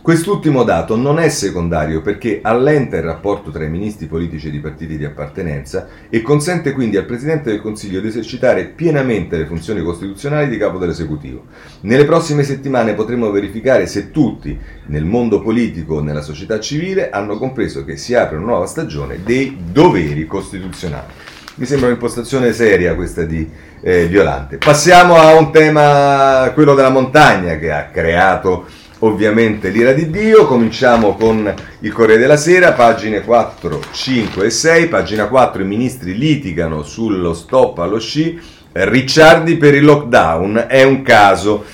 Quest'ultimo dato non è secondario perché allenta il rapporto tra i ministri politici e i partiti di appartenenza e consente quindi al Presidente del Consiglio di esercitare pienamente le funzioni costituzionali di capo dell'esecutivo. Nelle prossime settimane potremo verificare se tutti, nel mondo politico o nella società civile, hanno compreso che si apre una nuova stagione dei doveri costituzionali. Mi sembra un'impostazione seria questa di eh, Violante. Passiamo a un tema, quello della montagna, che ha creato ovviamente l'ira di Dio. Cominciamo con il Corriere della Sera, pagine 4, 5 e 6. Pagina 4 i ministri litigano sullo stop allo sci. Ricciardi per il lockdown è un caso.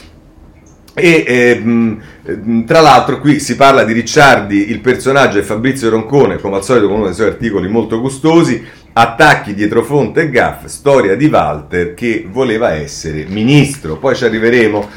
E ehm, tra l'altro qui si parla di Ricciardi, il personaggio è Fabrizio Roncone, come al solito con uno dei suoi articoli molto gustosi, attacchi dietro fronte e gaff, storia di Walter che voleva essere ministro, poi ci arriveremo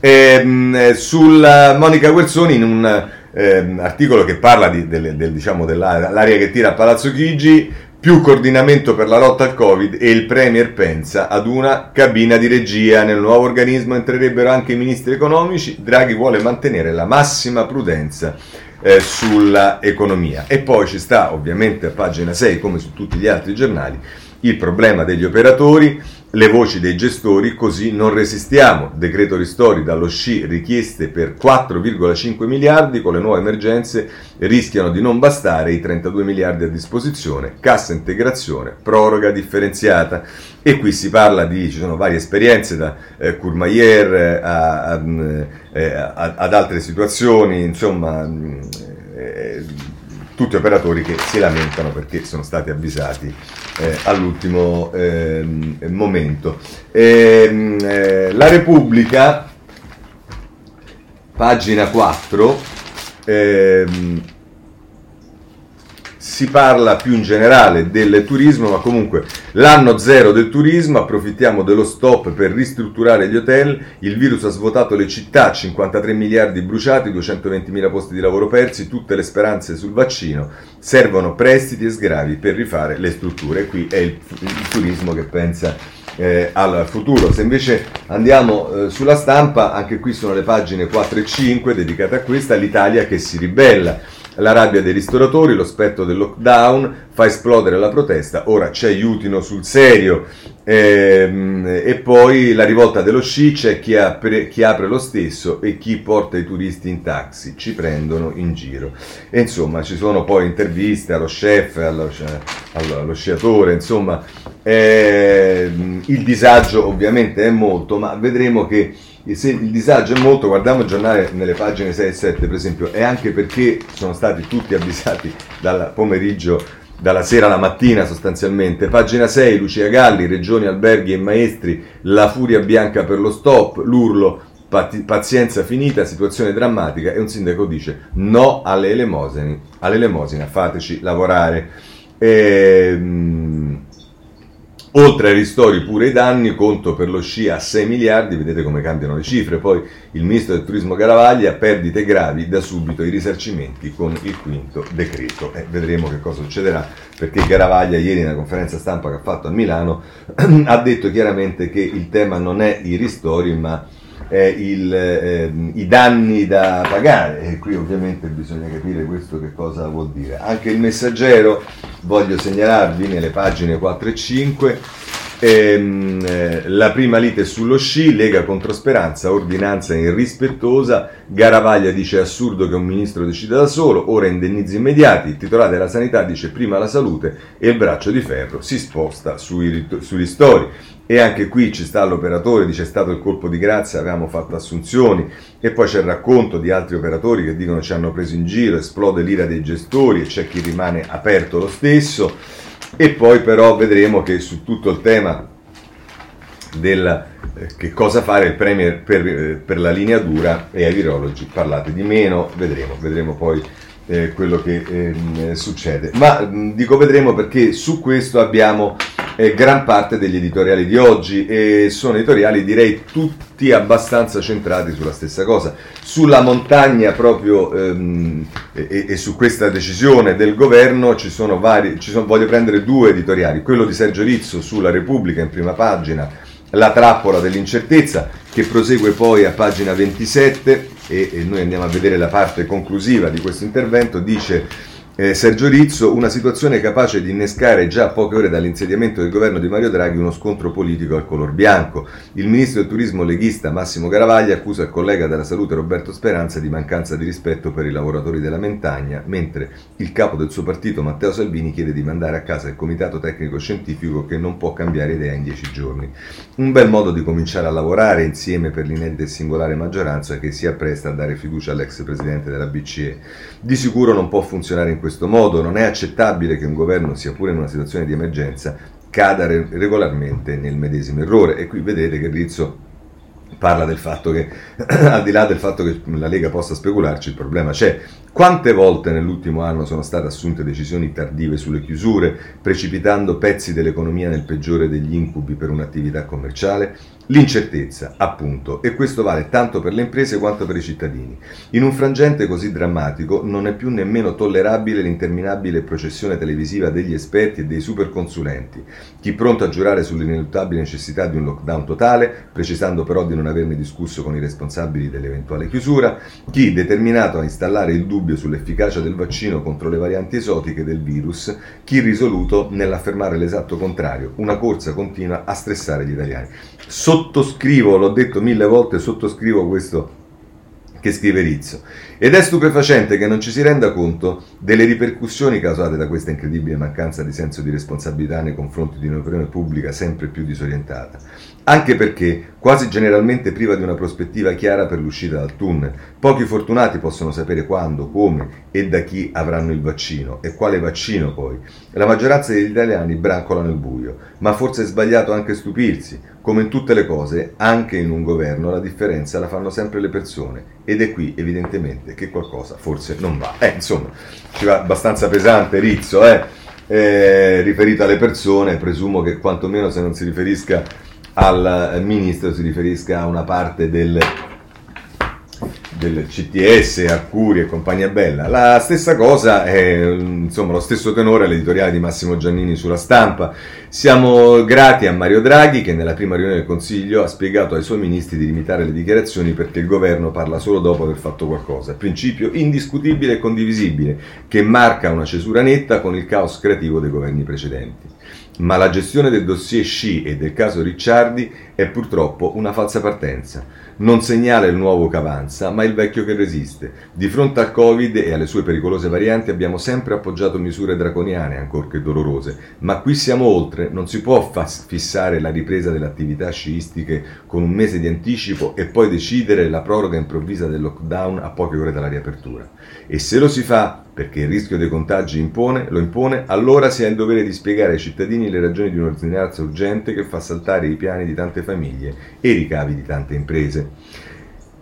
ehm, sulla Monica Guerzoni in un ehm, articolo che parla di, del, del, diciamo, dell'aria che tira a Palazzo Chigi, più coordinamento per la lotta al Covid e il Premier pensa ad una cabina di regia. Nel nuovo organismo entrerebbero anche i ministri economici. Draghi vuole mantenere la massima prudenza eh, sulla. E poi ci sta ovviamente a pagina 6, come su tutti gli altri giornali, il problema degli operatori, le voci dei gestori, così non resistiamo. Decreto ristori dallo SCI richieste per 4,5 miliardi, con le nuove emergenze rischiano di non bastare i 32 miliardi a disposizione, cassa integrazione, proroga differenziata. E qui si parla di, ci sono varie esperienze da eh, Courmayeur eh, a, a, eh, a, ad altre situazioni, insomma... Eh, tutti operatori che si lamentano perché sono stati avvisati eh, all'ultimo eh, momento. E, ehm, la Repubblica, pagina 4, ehm, si parla più in generale del turismo, ma comunque l'anno zero del turismo, approfittiamo dello stop per ristrutturare gli hotel, il virus ha svuotato le città, 53 miliardi bruciati, 220 mila posti di lavoro persi, tutte le speranze sul vaccino, servono prestiti e sgravi per rifare le strutture. Qui è il, il turismo che pensa eh, al futuro. Se invece andiamo eh, sulla stampa, anche qui sono le pagine 4 e 5 dedicate a questa, l'Italia che si ribella la rabbia dei ristoratori, lo spettro del lockdown fa esplodere la protesta, ora ci aiutino sul serio. Ehm, e poi la rivolta dello sci, c'è chi apre, chi apre, lo stesso e chi porta i turisti in taxi, ci prendono in giro. E insomma ci sono poi interviste allo chef, allo, allo, allo sciatore, insomma ehm, il disagio ovviamente è molto, ma vedremo che se il disagio è molto, guardiamo il giornale nelle pagine 6 e 7 per esempio, è anche perché sono stati tutti avvisati dal pomeriggio, dalla sera alla mattina sostanzialmente. Pagina 6, Lucia Galli, regioni, alberghi e maestri, la furia bianca per lo stop, l'urlo, pazienza finita, situazione drammatica e un sindaco dice no alle elemosine, all'elemosina, fateci lavorare. Ehm, Oltre ai ristori pure i danni, conto per lo sci a 6 miliardi, vedete come cambiano le cifre. Poi il ministro del turismo Garavaglia, perdite gravi, da subito i risarcimenti con il quinto decreto. Eh, vedremo che cosa succederà, perché Garavaglia ieri nella conferenza stampa che ha fatto a Milano ha detto chiaramente che il tema non è i ristori, ma eh, il, eh, i danni da pagare e qui ovviamente bisogna capire questo che cosa vuol dire. Anche il messaggero, voglio segnalarvi nelle pagine 4 e 5, ehm, eh, la prima lite sullo sci, Lega contro Speranza, ordinanza irrispettosa, Garavaglia dice assurdo che un ministro decida da solo, ora indennizi immediati, il titolare della sanità dice prima la salute e il braccio di ferro si sposta sui, sui ristori e anche qui ci sta l'operatore, dice è stato il colpo di grazia, avevamo fatto assunzioni. E poi c'è il racconto di altri operatori che dicono ci hanno preso in giro, esplode l'ira dei gestori e c'è chi rimane aperto lo stesso e poi però vedremo che su tutto il tema del eh, che cosa fare il Premier per, eh, per, la linea dura e ai virologi parlate di meno, vedremo, vedremo poi eh, quello che eh, succede. Ma mh, dico vedremo perché su questo abbiamo eh, gran parte degli editoriali di oggi. E sono editoriali direi tutti abbastanza centrati sulla stessa cosa. Sulla montagna proprio ehm, e, e, su questa decisione del governo ci sono vari, ci sono, voglio prendere due editoriali, quello di Sergio Rizzo sulla Repubblica in prima pagina, la trappola dell'incertezza che prosegue poi a pagina 27 e, e noi andiamo a vedere la parte conclusiva di questo intervento, dice eh, Sergio Rizzo, una situazione capace di innescare già a poche ore dall'insediamento del governo di Mario Draghi uno scontro politico al color bianco. Il ministro del turismo leghista Massimo Garavaglia accusa il collega della salute Roberto Speranza di mancanza di rispetto per i lavoratori della Mentagna, mentre il capo del suo partito Matteo Salvini chiede di mandare a casa il comitato tecnico scientifico che non può cambiare idea in dieci giorni. Un bel modo di cominciare a lavorare insieme per l'inedita e singolare maggioranza che si appresta a dare fiducia all'ex presidente della BCE. Di sicuro non può funzionare in questo modo, non è accettabile che un governo, sia pure in una situazione di emergenza, cada regolarmente nel medesimo errore. E qui vedete che Rizzo parla del fatto che, al di là del fatto che la Lega possa specularci, il problema c'è. Quante volte nell'ultimo anno sono state assunte decisioni tardive sulle chiusure, precipitando pezzi dell'economia nel peggiore degli incubi per un'attività commerciale? L'incertezza, appunto, e questo vale tanto per le imprese quanto per i cittadini. In un frangente così drammatico non è più nemmeno tollerabile l'interminabile processione televisiva degli esperti e dei superconsulenti, chi pronto a giurare sull'ineluttabile necessità di un lockdown totale, precisando però di non averne discusso con i responsabili dell'eventuale chiusura, chi determinato a installare il dubbio sull'efficacia del vaccino contro le varianti esotiche del virus, chi risoluto nell'affermare l'esatto contrario, una corsa continua a stressare gli italiani sottoscrivo, l'ho detto mille volte, sottoscrivo questo che scrive Rizzo. Ed è stupefacente che non ci si renda conto delle ripercussioni causate da questa incredibile mancanza di senso di responsabilità nei confronti di un'opinione pubblica sempre più disorientata anche perché quasi generalmente priva di una prospettiva chiara per l'uscita dal tunnel. Pochi fortunati possono sapere quando, come e da chi avranno il vaccino e quale vaccino poi. La maggioranza degli italiani brancola nel buio, ma forse è sbagliato anche stupirsi. Come in tutte le cose, anche in un governo la differenza la fanno sempre le persone ed è qui evidentemente che qualcosa forse non va. Eh, insomma, ci va abbastanza pesante Rizzo, eh? Eh, riferito alle persone, presumo che quantomeno se non si riferisca al ministro si riferisca a una parte del, del CTS, Arcuri e compagnia bella. La stessa cosa è insomma lo stesso tenore l'editoriale di Massimo Giannini sulla stampa. Siamo grati a Mario Draghi che nella prima riunione del Consiglio ha spiegato ai suoi ministri di limitare le dichiarazioni perché il governo parla solo dopo aver fatto qualcosa. Principio indiscutibile e condivisibile che marca una cesura netta con il caos creativo dei governi precedenti. Ma la gestione del dossier Sci e del caso Ricciardi è purtroppo una falsa partenza. Non segnala il nuovo che avanza, ma il vecchio che resiste. Di fronte al Covid e alle sue pericolose varianti abbiamo sempre appoggiato misure draconiane, ancorché dolorose, ma qui siamo oltre, non si può fissare la ripresa delle attività sciistiche con un mese di anticipo e poi decidere la proroga improvvisa del lockdown a poche ore dalla riapertura. E se lo si fa perché il rischio dei contagi impone, lo impone, allora si ha il dovere di spiegare ai cittadini le ragioni di un'ordinanza urgente che fa saltare i piani di tante famiglie e i ricavi di tante imprese.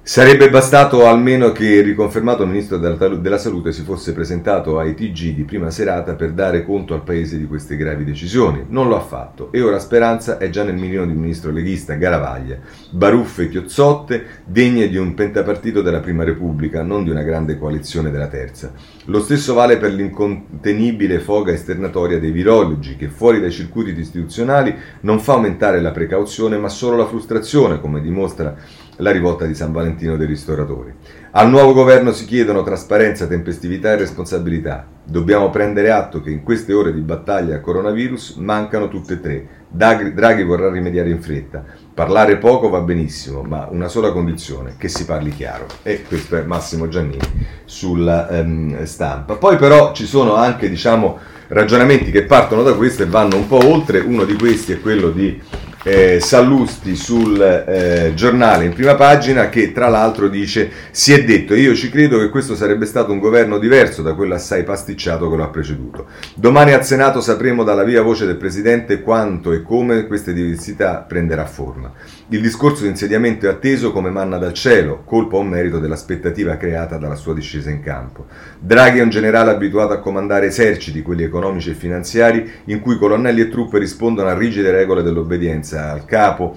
Sarebbe bastato almeno che il riconfermato ministro della Salute si fosse presentato ai TG di prima serata per dare conto al Paese di queste gravi decisioni. Non lo ha fatto e ora Speranza è già nel mirino di un ministro leghista, Garavaglia. Baruffe e chiozzotte degne di un pentapartito della Prima Repubblica, non di una grande coalizione della Terza. Lo stesso vale per l'incontenibile foga esternatoria dei virologi che fuori dai circuiti istituzionali non fa aumentare la precauzione ma solo la frustrazione, come dimostra la rivolta di San Valentino dei ristoratori. Al nuovo governo si chiedono trasparenza, tempestività e responsabilità. Dobbiamo prendere atto che in queste ore di battaglia al coronavirus mancano tutte e tre. Draghi vorrà rimediare in fretta. Parlare poco va benissimo, ma una sola condizione, che si parli chiaro. E questo è Massimo Giannini sulla um, stampa. Poi però ci sono anche, diciamo, ragionamenti che partono da questo e vanno un po' oltre. Uno di questi è quello di eh, Sallusti sul eh, giornale in prima pagina che tra l'altro dice si è detto io ci credo che questo sarebbe stato un governo diverso da quello assai pasticciato che lo ha preceduto. Domani al Senato sapremo dalla via voce del Presidente quanto e come questa diversità prenderà forma. Il discorso di insediamento è atteso come manna dal cielo, colpa o merito dell'aspettativa creata dalla sua discesa in campo. Draghi è un generale abituato a comandare eserciti, quelli economici e finanziari, in cui colonnelli e truppe rispondono a rigide regole dell'obbedienza al capo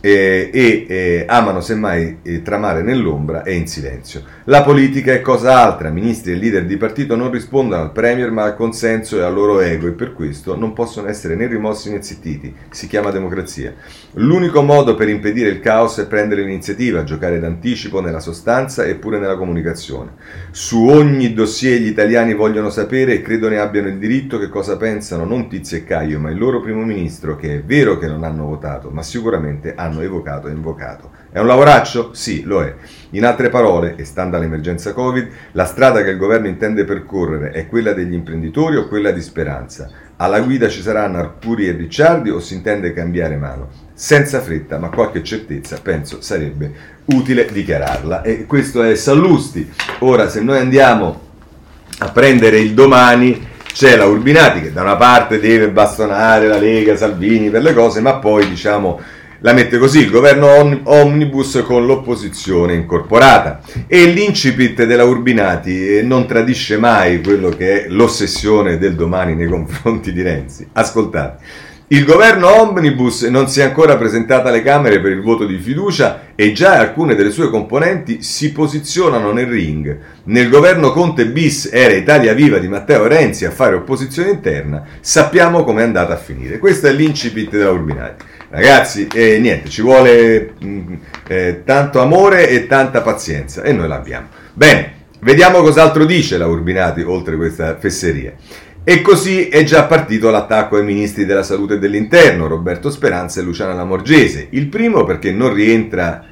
e eh, amano semmai eh, tramare nell'ombra e in silenzio. La politica è cosa altra, ministri e leader di partito non rispondono al Premier ma al consenso e al loro ego e per questo non possono essere né rimossi né zittiti, si chiama democrazia. L'unico modo per impedire il caos è prendere l'iniziativa, giocare d'anticipo nella sostanza e pure nella comunicazione. Su ogni dossier gli italiani vogliono sapere e credo ne abbiano il diritto che cosa pensano non Tizio e Caio ma il loro primo ministro che è vero che non hanno votato ma sicuramente hanno hanno evocato e invocato. È un lavoraccio? Sì, lo è. In altre parole, e stando all'emergenza Covid, la strada che il governo intende percorrere è quella degli imprenditori o quella di speranza? Alla guida ci saranno Arcuri e Ricciardi o si intende cambiare mano? Senza fretta, ma qualche certezza, penso sarebbe utile dichiararla. E questo è Sallusti. Ora, se noi andiamo a prendere il domani, c'è la Urbinati che da una parte deve bastonare la Lega, Salvini per le cose, ma poi diciamo la mette così, il governo omnibus con l'opposizione incorporata. E l'incipit della Urbinati eh, non tradisce mai quello che è l'ossessione del domani nei confronti di Renzi. Ascoltate. Il governo omnibus non si è ancora presentato alle Camere per il voto di fiducia e già alcune delle sue componenti si posizionano nel ring. Nel governo Conte bis era Italia Viva di Matteo Renzi a fare opposizione interna, sappiamo com'è andata a finire. Questo è l'incipit della Urbinati. Ragazzi, eh, niente, ci vuole mh, mm, eh, tanto amore e tanta pazienza e noi l'abbiamo. Bene, vediamo cos'altro dice la Urbinati oltre questa fesseria. E così è già partito l'attacco ai ministri della salute e dell'interno, Roberto Speranza e Luciana Lamorgese. Il primo perché non rientra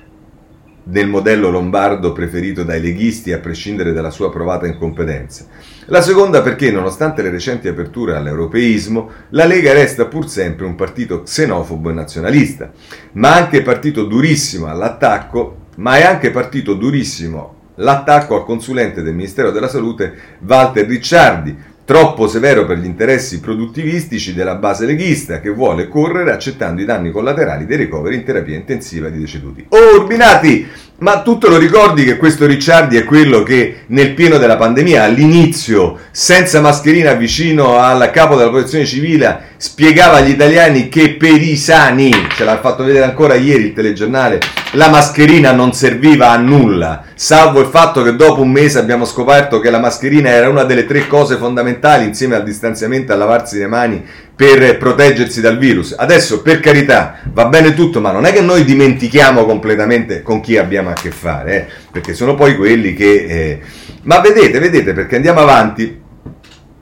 nel modello lombardo preferito dai leghisti a prescindere dalla sua provata incompetenza. La seconda perché, nonostante le recenti aperture all'europeismo, la Lega resta pur sempre un partito xenofobo e nazionalista, ma anche partito durissimo all'attacco, ma è anche partito durissimo l'attacco al consulente del Ministero della Salute Walter Ricciardi, troppo severo per gli interessi produttivistici della base leghista che vuole correre accettando i danni collaterali dei ricoveri in terapia intensiva di deceduti. Oh, Urbinati, ma tu te lo ricordi che questo Ricciardi è quello che nel pieno della pandemia, all'inizio, senza mascherina vicino al capo della protezione civile, spiegava agli italiani che per i sani, ce l'ha fatto vedere ancora ieri il telegiornale, la mascherina non serviva a nulla, salvo il fatto che dopo un mese abbiamo scoperto che la mascherina era una delle tre cose fondamentali insieme al distanziamento e a lavarsi le mani per proteggersi dal virus. Adesso, per carità, va bene tutto, ma non è che noi dimentichiamo completamente con chi abbiamo a che fare, eh? perché sono poi quelli che... Eh... Ma vedete, vedete, perché andiamo avanti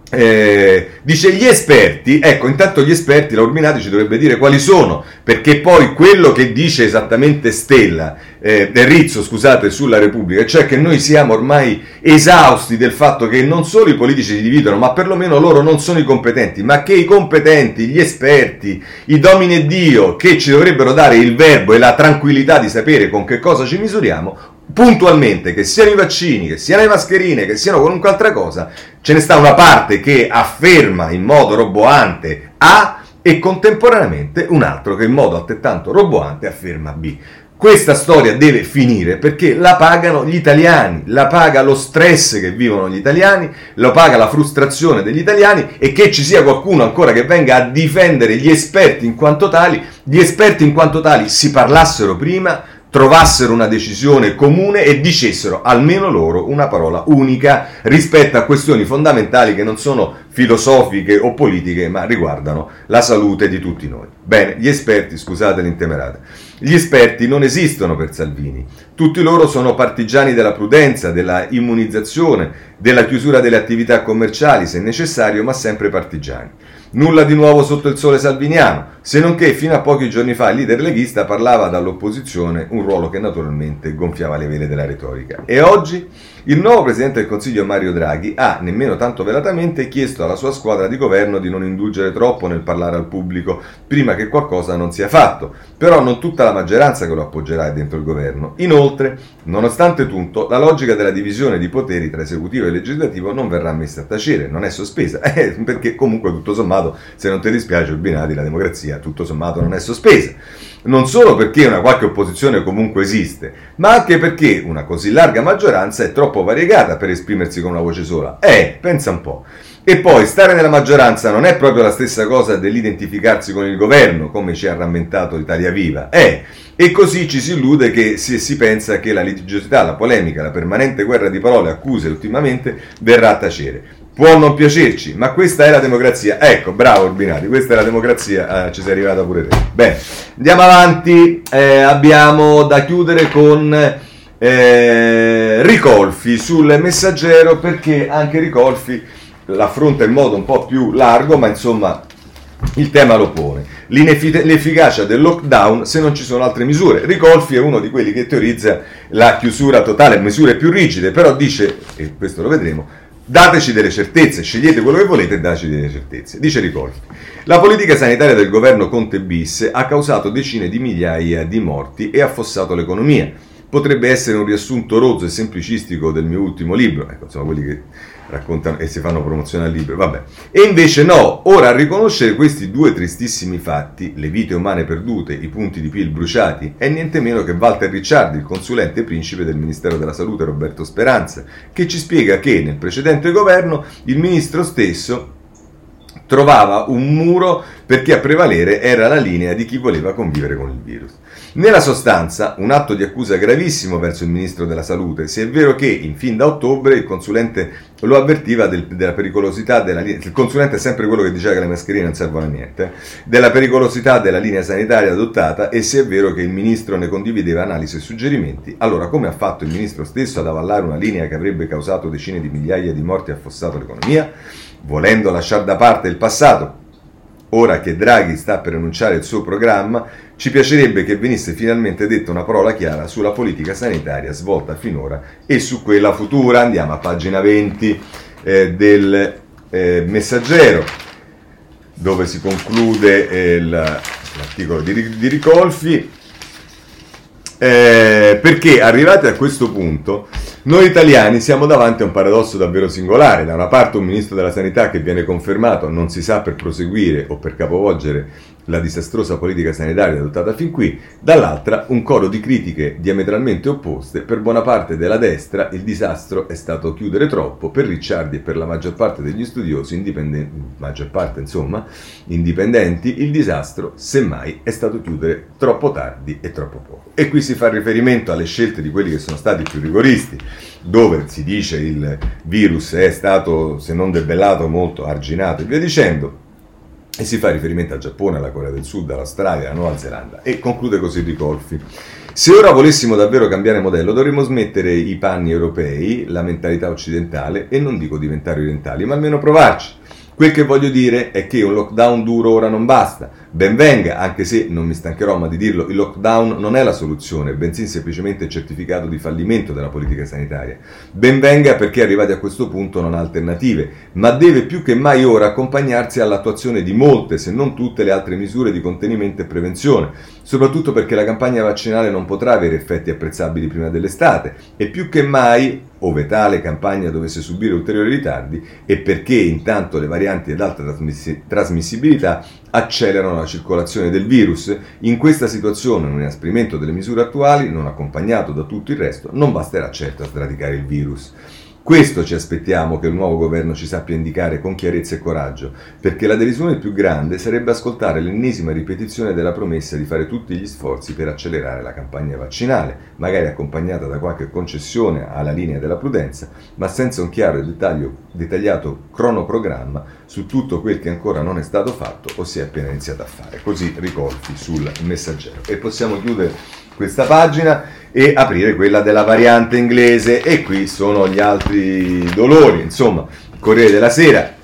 eh, dice gli esperti, ecco intanto gli esperti, la Urminati ci dovrebbe dire quali sono, perché poi quello che dice esattamente Stella, eh, Rizzo scusate, sulla Repubblica, cioè che noi siamo ormai esausti del fatto che non solo i politici si dividono, ma perlomeno loro non sono i competenti, ma che i competenti, gli esperti, i domini e Dio, che ci dovrebbero dare il verbo e la tranquillità di sapere con che cosa ci misuriamo, puntualmente, che siano i vaccini, che siano le mascherine, che siano qualunque altra cosa, ce ne sta una parte che afferma in modo roboante A e contemporaneamente un altro che in modo altrettanto roboante afferma B. Questa storia deve finire perché la pagano gli italiani, la paga lo stress che vivono gli italiani, lo paga la frustrazione degli italiani e che ci sia qualcuno ancora che venga a difendere gli esperti in quanto tali, gli esperti in quanto tali si parlassero prima, trovassero una decisione comune e dicessero almeno loro una parola unica rispetto a questioni fondamentali che non sono filosofiche o politiche, ma riguardano la salute di tutti noi. Bene, gli esperti, scusate l'intemerata, gli esperti non esistono per Salvini, tutti loro sono partigiani della prudenza, della immunizzazione, della chiusura delle attività commerciali se necessario, ma sempre partigiani. Nulla di nuovo sotto il sole salviniano, se non che fino a pochi giorni fa il leader leghista parlava dall'opposizione, un ruolo che naturalmente gonfiava le vele della retorica. E oggi il nuovo presidente del Consiglio Mario Draghi ha, nemmeno tanto velatamente, chiesto alla sua squadra di governo di non indulgere troppo nel parlare al pubblico prima che qualcosa non sia fatto, però non tutta la maggioranza che lo appoggerà è dentro il governo. Inoltre, nonostante tutto, la logica della divisione di poteri tra esecutivo e legislativo non verrà messa a tacere, non è sospesa, eh, perché comunque tutto sommato, se non ti dispiace Urbinati, la democrazia tutto sommato non è sospesa non solo perché una qualche opposizione comunque esiste, ma anche perché una così larga maggioranza è troppo variegata per esprimersi con una voce sola. Eh, pensa un po'. E poi stare nella maggioranza non è proprio la stessa cosa dell'identificarsi con il governo, come ci ha rammentato Italia Viva. Eh, e così ci si illude che si, si pensa che la litigiosità, la polemica, la permanente guerra di parole, accuse ultimamente, verrà a tacere. Può non piacerci, ma questa è la democrazia. Ecco, bravo Urbinati, questa è la democrazia, eh, ci sei arrivata pure te. Bene, andiamo avanti, eh, abbiamo da chiudere con eh, Ricolfi sul messaggero perché anche Ricolfi l'affronta in modo un po' più largo, ma insomma il tema lo pone. L'efficacia del lockdown se non ci sono altre misure. Ricolfi è uno di quelli che teorizza la chiusura totale, misure più rigide, però dice, e questo lo vedremo, Dateci delle certezze, scegliete quello che volete e dateci delle certezze. Dice Ricolfi. La politica sanitaria del governo Conte bis ha causato decine di migliaia di morti e affossato l'economia. Potrebbe essere un riassunto rozzo e semplicistico del mio ultimo libro, ecco, insomma, quelli che raccontano e si fanno promozione al libro, vabbè. E invece no, ora a riconoscere questi due tristissimi fatti, le vite umane perdute, i punti di PIL bruciati, è niente meno che Walter Ricciardi, il consulente principe del Ministero della Salute Roberto Speranza, che ci spiega che nel precedente governo il ministro stesso trovava un muro perché a prevalere era la linea di chi voleva convivere con il virus. Nella sostanza, un atto di accusa gravissimo verso il ministro della Salute, se è vero che in fin da ottobre il consulente lo avvertiva del, della pericolosità della linea, il consulente è sempre quello che diceva che le mascherine non servono a niente, della pericolosità della linea sanitaria adottata e se è vero che il ministro ne condivideva analisi e suggerimenti, allora come ha fatto il ministro stesso ad avallare una linea che avrebbe causato decine di migliaia di morti e affossato l'economia, volendo lasciare da parte il passato, ora che Draghi sta per annunciare il suo programma, ci piacerebbe che venisse finalmente detta una parola chiara sulla politica sanitaria svolta finora e su quella futura. Andiamo a pagina 20 eh, del eh, Messaggero, dove si conclude eh, l'articolo di, di Ricolfi. Eh, perché arrivati a questo punto noi italiani siamo davanti a un paradosso davvero singolare. Da una parte un ministro della sanità che viene confermato non si sa per proseguire o per capovolgere la disastrosa politica sanitaria adottata fin qui, dall'altra un coro di critiche diametralmente opposte. Per buona parte della destra il disastro è stato chiudere troppo, per Ricciardi e per la maggior parte degli studiosi, indipendenti, maggior parte insomma, indipendenti, il disastro semmai è stato chiudere troppo tardi e troppo poco. E qui si fa riferimento alle scelte di quelli che sono stati più rigoristi, dove si dice il virus è stato, se non debellato, molto arginato e via dicendo e si fa riferimento al Giappone, alla Corea del Sud, all'Australia, alla Nuova Zelanda e conclude così Ricolfi. Se ora volessimo davvero cambiare modello dovremmo smettere i panni europei, la mentalità occidentale e non dico diventare orientali, ma almeno provarci. Quel che voglio dire è che un lockdown duro ora non basta. Ben venga, anche se non mi stancherò mai di dirlo, il lockdown non è la soluzione, bensì semplicemente il certificato di fallimento della politica sanitaria. Ben venga perché arrivati a questo punto non ha alternative, ma deve più che mai ora accompagnarsi all'attuazione di molte, se non tutte, le altre misure di contenimento e prevenzione, soprattutto perché la campagna vaccinale non potrà avere effetti apprezzabili prima dell'estate e più che mai ove tale campagna dovesse subire ulteriori ritardi e perché intanto le varianti ad alta trasmissibilità accelerano la circolazione del virus. In questa situazione un inasprimento delle misure attuali, non accompagnato da tutto il resto, non basterà certo a sradicare il virus. Questo ci aspettiamo che il nuovo governo ci sappia indicare con chiarezza e coraggio, perché la delusione più grande sarebbe ascoltare l'ennesima ripetizione della promessa di fare tutti gli sforzi per accelerare la campagna vaccinale, magari accompagnata da qualche concessione alla linea della prudenza, ma senza un chiaro e dettagliato cronoprogramma su tutto quel che ancora non è stato fatto o si è appena iniziato a fare. Così ricolfi sul messaggero. E possiamo chiudere questa pagina e aprire quella della variante inglese. E qui sono gli altri dolori, insomma, Corriere della Sera,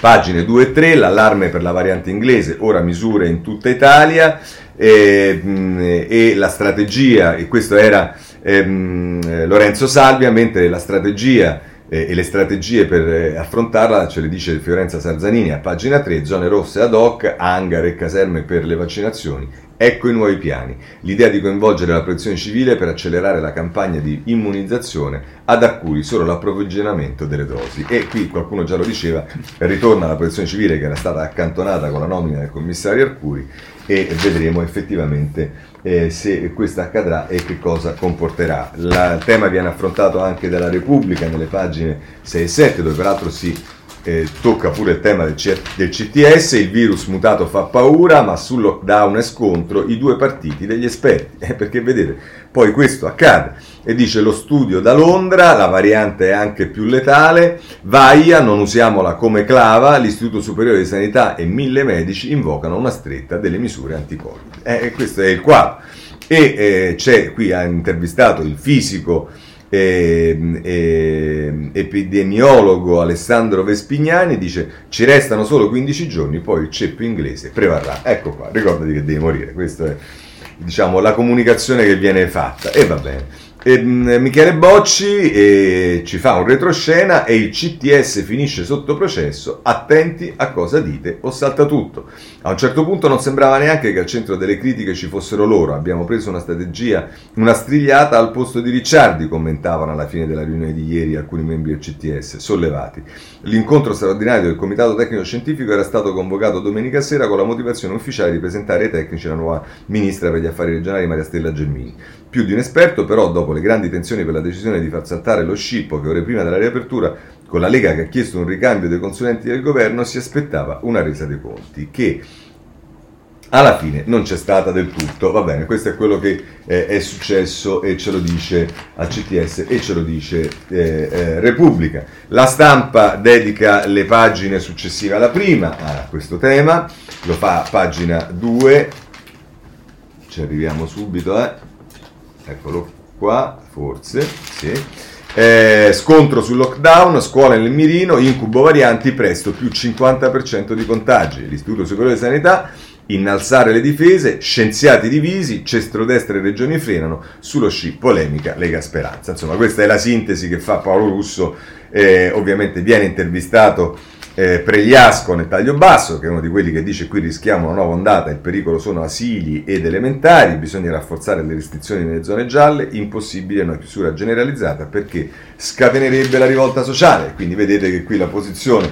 pagine 2 e 3, l'allarme per la variante inglese, ora misure in tutta Italia e, e la strategia, e questo era ehm, Lorenzo Salvia, mentre la strategia e le strategie per affrontarla ce le dice Fiorenza Sarzanini a pagina 3, zone rosse ad hoc, hangar e caserme per le vaccinazioni Ecco i nuovi piani. L'idea di coinvolgere la protezione civile per accelerare la campagna di immunizzazione ad cui solo l'approvvigionamento delle dosi. E qui qualcuno già lo diceva, ritorna la protezione civile che era stata accantonata con la nomina del commissario Arcuri e vedremo effettivamente eh, se questo accadrà e che cosa comporterà. La, il tema viene affrontato anche dalla Repubblica nelle pagine 6 e 7 dove peraltro si eh, tocca pure il tema del, C- del, CTS, il virus mutato fa paura, ma sul lockdown e scontro i due partiti degli esperti, eh, perché vedete, poi questo accade e dice lo studio da Londra, la variante è anche più letale, VAIA, non usiamola come clava, l'Istituto Superiore di Sanità e mille medici invocano una stretta delle misure anti-Covid. Eh, questo è il quadro. E eh, c'è qui, ha intervistato il fisico eh, eh, epidemiologo Alessandro Vespignani dice ci restano solo 15 giorni, poi il ceppo inglese prevarrà. Ecco qua, ricordati che devi morire, questa è diciamo, la comunicazione che viene fatta e va bene. E, mm, Michele Bocci eh, ci fa un retroscena e il CTS finisce sotto processo. Attenti a cosa dite o salta tutto. A un certo punto non sembrava neanche che al centro delle critiche ci fossero loro. Abbiamo preso una strategia, una strigliata al posto di Ricciardi, commentavano alla fine della riunione di ieri alcuni membri del CTS, sollevati. L'incontro straordinario del Comitato Tecnico Scientifico era stato convocato domenica sera con la motivazione ufficiale di presentare ai tecnici la nuova ministra per gli affari regionali Maria Stella Gelmini. Più di un esperto, però, dopo le grandi tensioni per la decisione di far saltare lo scippo che ore prima della riapertura con la Lega che ha chiesto un ricambio dei consulenti del governo si aspettava una resa dei conti che alla fine non c'è stata del tutto. Va bene, questo è quello che eh, è successo e ce lo dice al CTS e ce lo dice eh, eh, Repubblica. La stampa dedica le pagine successive alla prima a questo tema, lo fa pagina 2, ci arriviamo subito, eh. Eccolo qua, forse, sì. Eh, scontro sul lockdown, scuola nel mirino, incubo varianti, presto più 50% di contagi. L'Istituto Superiore di Sanità innalzare le difese, scienziati divisi, centrodestra e regioni frenano, sullo sci polemica Lega Speranza. Insomma, questa è la sintesi che fa Paolo Russo, eh, ovviamente viene intervistato eh, Pregliasco nel taglio basso, che è uno di quelli che dice qui rischiamo una nuova ondata, il pericolo sono asili ed elementari, bisogna rafforzare le restrizioni nelle zone gialle, impossibile una chiusura generalizzata perché scatenerebbe la rivolta sociale. Quindi vedete che qui la posizione...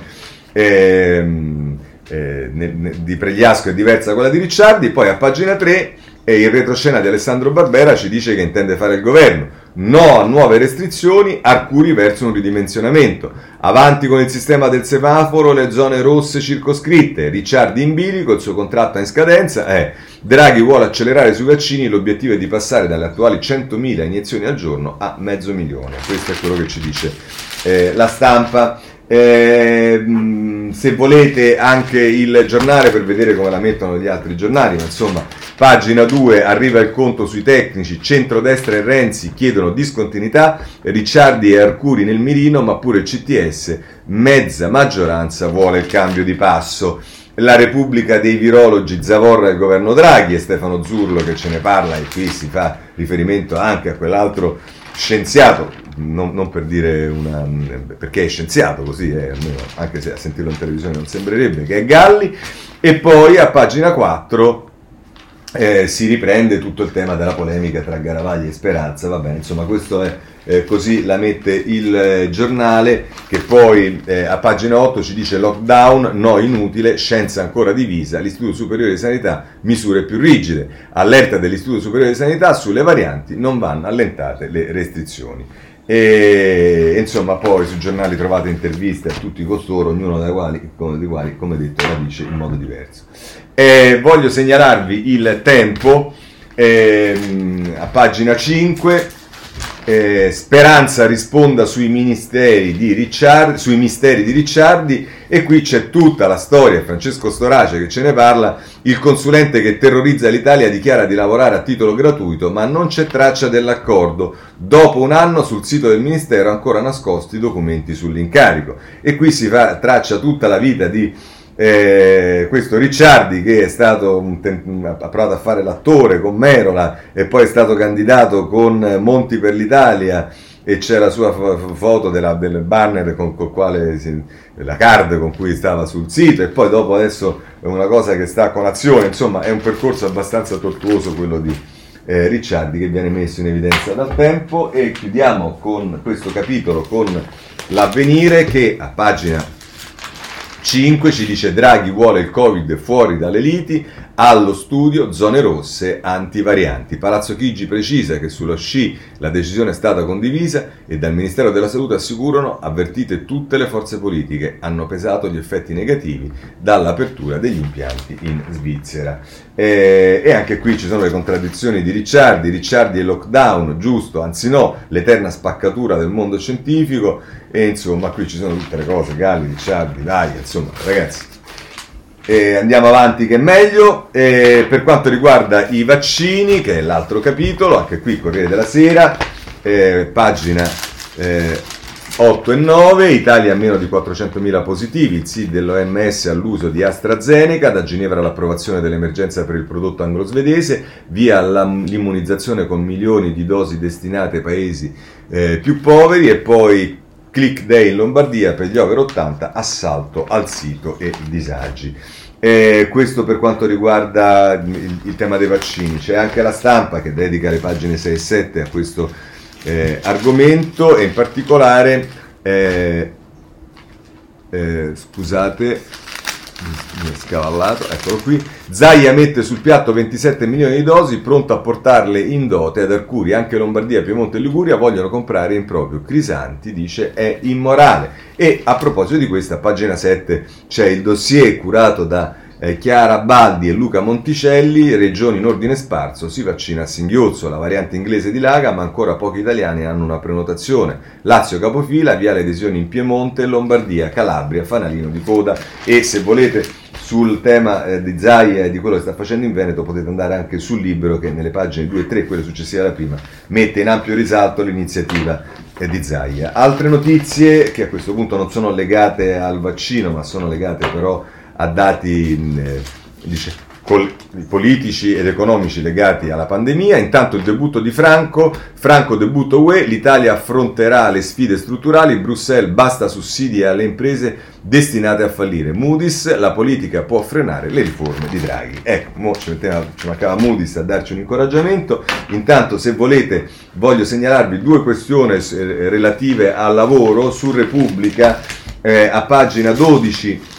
Ehm, eh, ne, ne, di Pregliasco è diversa da quella di Ricciardi, poi a pagina 3 e il retroscena di Alessandro Barbera ci dice che intende fare il governo. No a nuove restrizioni, Arcuri verso un ridimensionamento. Avanti con il sistema del semaforo, le zone rosse circoscritte. Ricciardi in bilico, il suo contratto è in scadenza. Eh, Draghi vuole accelerare sui vaccini, l'obiettivo è di passare dalle attuali 100.000 iniezioni al giorno a mezzo milione. Questo è quello che ci dice eh, la stampa. Eh, se volete anche il giornale per vedere come la mettono gli altri giornali, ma insomma, pagina 2 arriva il conto sui tecnici, centrodestra e Renzi chiedono discontinuità, Ricciardi e Arcuri nel mirino, ma pure il CTS, mezza maggioranza vuole il cambio di passo. La Repubblica dei virologi Zavorra e il governo Draghi e Stefano Zurlo che ce ne parla e qui si fa riferimento anche a quell'altro scienziato, non, non, per dire una. perché è scienziato così, è, almeno, anche se a sentirlo in televisione non sembrerebbe che è Galli, e poi a pagina 4 eh, si riprende tutto il tema della polemica tra Garavaglia e Speranza, va bene, insomma questo è eh, così la mette il eh, giornale che poi eh, a pagina 8 ci dice lockdown, no inutile, scienza ancora divisa, l'Istituto Superiore di Sanità misure più rigide, allerta dell'Istituto Superiore di Sanità sulle varianti, non vanno allentate le restrizioni. E insomma, poi sui giornali trovate interviste a tutti costoro, ognuno dei quali, come, dei quali, come detto, la dice in modo diverso. E voglio segnalarvi il tempo ehm, a pagina 5 eh, Speranza risponda sui, ministeri di Ricciardi, sui misteri di Ricciardi e qui c'è tutta la storia, Francesco Storace che ce ne parla, il consulente che terrorizza l'Italia dichiara di lavorare a titolo gratuito ma non c'è traccia dell'accordo, dopo un anno sul sito del Ministero ancora nascosti i documenti sull'incarico. E qui si fa traccia tutta la vita di eh, questo Ricciardi che è stato ha provato a fare l'attore con Merola e poi è stato candidato con Monti per l'Italia e c'è la sua foto della, del banner con col quale si, la card con cui stava sul sito e poi dopo adesso è una cosa che sta con azione insomma è un percorso abbastanza tortuoso quello di eh, Ricciardi che viene messo in evidenza dal tempo. E chiudiamo con questo capitolo con l'avvenire che a pagina 5 ci dice Draghi vuole il Covid fuori dalle liti, allo studio zone rosse antivarianti. Palazzo Chigi precisa che sullo sci la decisione è stata condivisa e dal Ministero della Salute assicurano avvertite tutte le forze politiche hanno pesato gli effetti negativi dall'apertura degli impianti in Svizzera. E, e anche qui ci sono le contraddizioni di Ricciardi, Ricciardi e lockdown, giusto, anzi no, l'eterna spaccatura del mondo scientifico e insomma qui ci sono tutte le cose, Galli, Ricciardi, Vaia, insomma ragazzi eh, andiamo avanti che è meglio. Eh, per quanto riguarda i vaccini, che è l'altro capitolo, anche qui Corriere della Sera, eh, pagina 8 eh, e 9, Italia a meno di 400.000 positivi, il sì dell'OMS all'uso di AstraZeneca, da Ginevra l'approvazione dell'emergenza per il prodotto anglo-svedese, via l'immunizzazione con milioni di dosi destinate ai paesi eh, più poveri e poi Click Day in Lombardia per gli over 80, assalto al sito e disagi. Eh, questo per quanto riguarda il, il, tema dei vaccini. C'è anche la stampa che dedica le pagine 6 e 7 a questo eh, argomento e in particolare, eh, eh scusate, scavallato, eccolo qui. Zaia mette sul piatto 27 milioni di dosi, pronto a portarle in dote ad Arcuri. Anche Lombardia, Piemonte e Liguria vogliono comprare in proprio. Crisanti dice è immorale. E a proposito di questa, a pagina 7 c'è il dossier curato da eh, Chiara Baldi e Luca Monticelli, regioni in ordine sparso, si vaccina a singhiozzo, la variante inglese di Laga, ma ancora pochi italiani hanno una prenotazione. Lazio capofila, via le adesioni in Piemonte, Lombardia, Calabria, fanalino di coda e se volete sul tema eh, di Zaia e di quello che sta facendo in Veneto potete andare anche sul libro che nelle pagine 2 e 3, quelle successive alla prima, mette in ampio risalto l'iniziativa eh, di Zaia. Altre notizie che a questo punto non sono legate al vaccino ma sono legate però a dati eh, dice, col, politici ed economici legati alla pandemia. Intanto il debutto di Franco, Franco debutto UE, l'Italia affronterà le sfide strutturali, Bruxelles basta sussidi alle imprese destinate a fallire. Moody's, la politica può frenare le riforme di Draghi. Ecco, mo ci, metteva, ci mancava Moody's a darci un incoraggiamento. Intanto se volete voglio segnalarvi due questioni eh, relative al lavoro su Repubblica eh, a pagina 12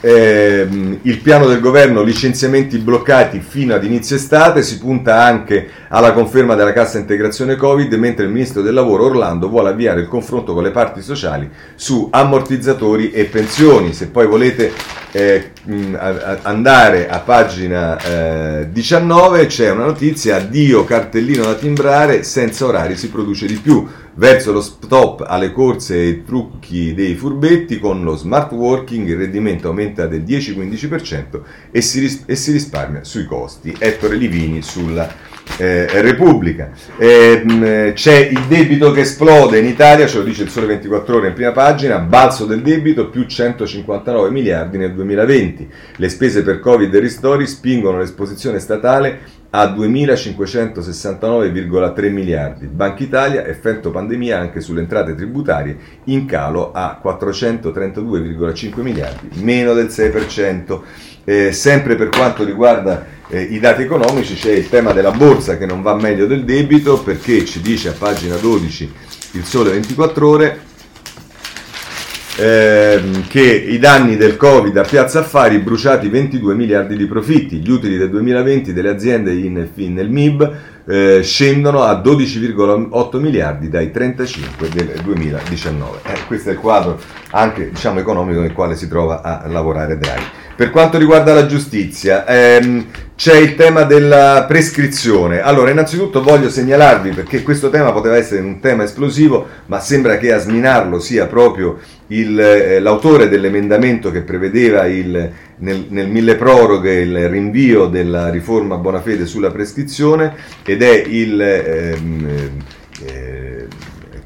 eh, il piano del governo licenziamenti bloccati fino ad inizio estate, si punta anche alla conferma della cassa integrazione Covid, mentre il ministro del lavoro Orlando vuole avviare il confronto con le parti sociali su ammortizzatori e pensioni. Se poi volete eh, andare a pagina eh, 19 c'è una notizia, addio cartellino da timbrare, senza orari si produce di più verso lo stop alle corse e ai trucchi dei furbetti con lo smart working il rendimento aumenta del 10-15% e si, ris- e si risparmia sui costi. Ettore Livini sulla eh, Repubblica. Eh, c'è il debito che esplode in Italia, ce lo dice il Sole 24 Ore in prima pagina, balzo del debito più 159 miliardi nel 2020. Le spese per Covid e ristori spingono l'esposizione statale a 2.569,3 miliardi. Banca Italia, effetto pandemia anche sulle entrate tributarie, in calo a 432,5 miliardi, meno del 6%. Eh, sempre per quanto riguarda eh, i dati economici c'è il tema della borsa che non va meglio del debito perché ci dice a pagina 12 il sole 24 ore ehm, che i danni del Covid a Piazza Affari bruciati 22 miliardi di profitti, gli utili del 2020 delle aziende in, in, nel MIB eh, scendono a 12,8 miliardi dai 35 del 2019. Eh, questo è il quadro anche diciamo, economico nel quale si trova a lavorare Draghi. Per quanto riguarda la giustizia, ehm, c'è il tema della prescrizione. Allora, innanzitutto voglio segnalarvi, perché questo tema poteva essere un tema esplosivo, ma sembra che a sminarlo sia proprio il, eh, l'autore dell'emendamento che prevedeva il, nel, nel mille proroghe il rinvio della riforma Bonafede sulla prescrizione ed è il... Ehm, eh,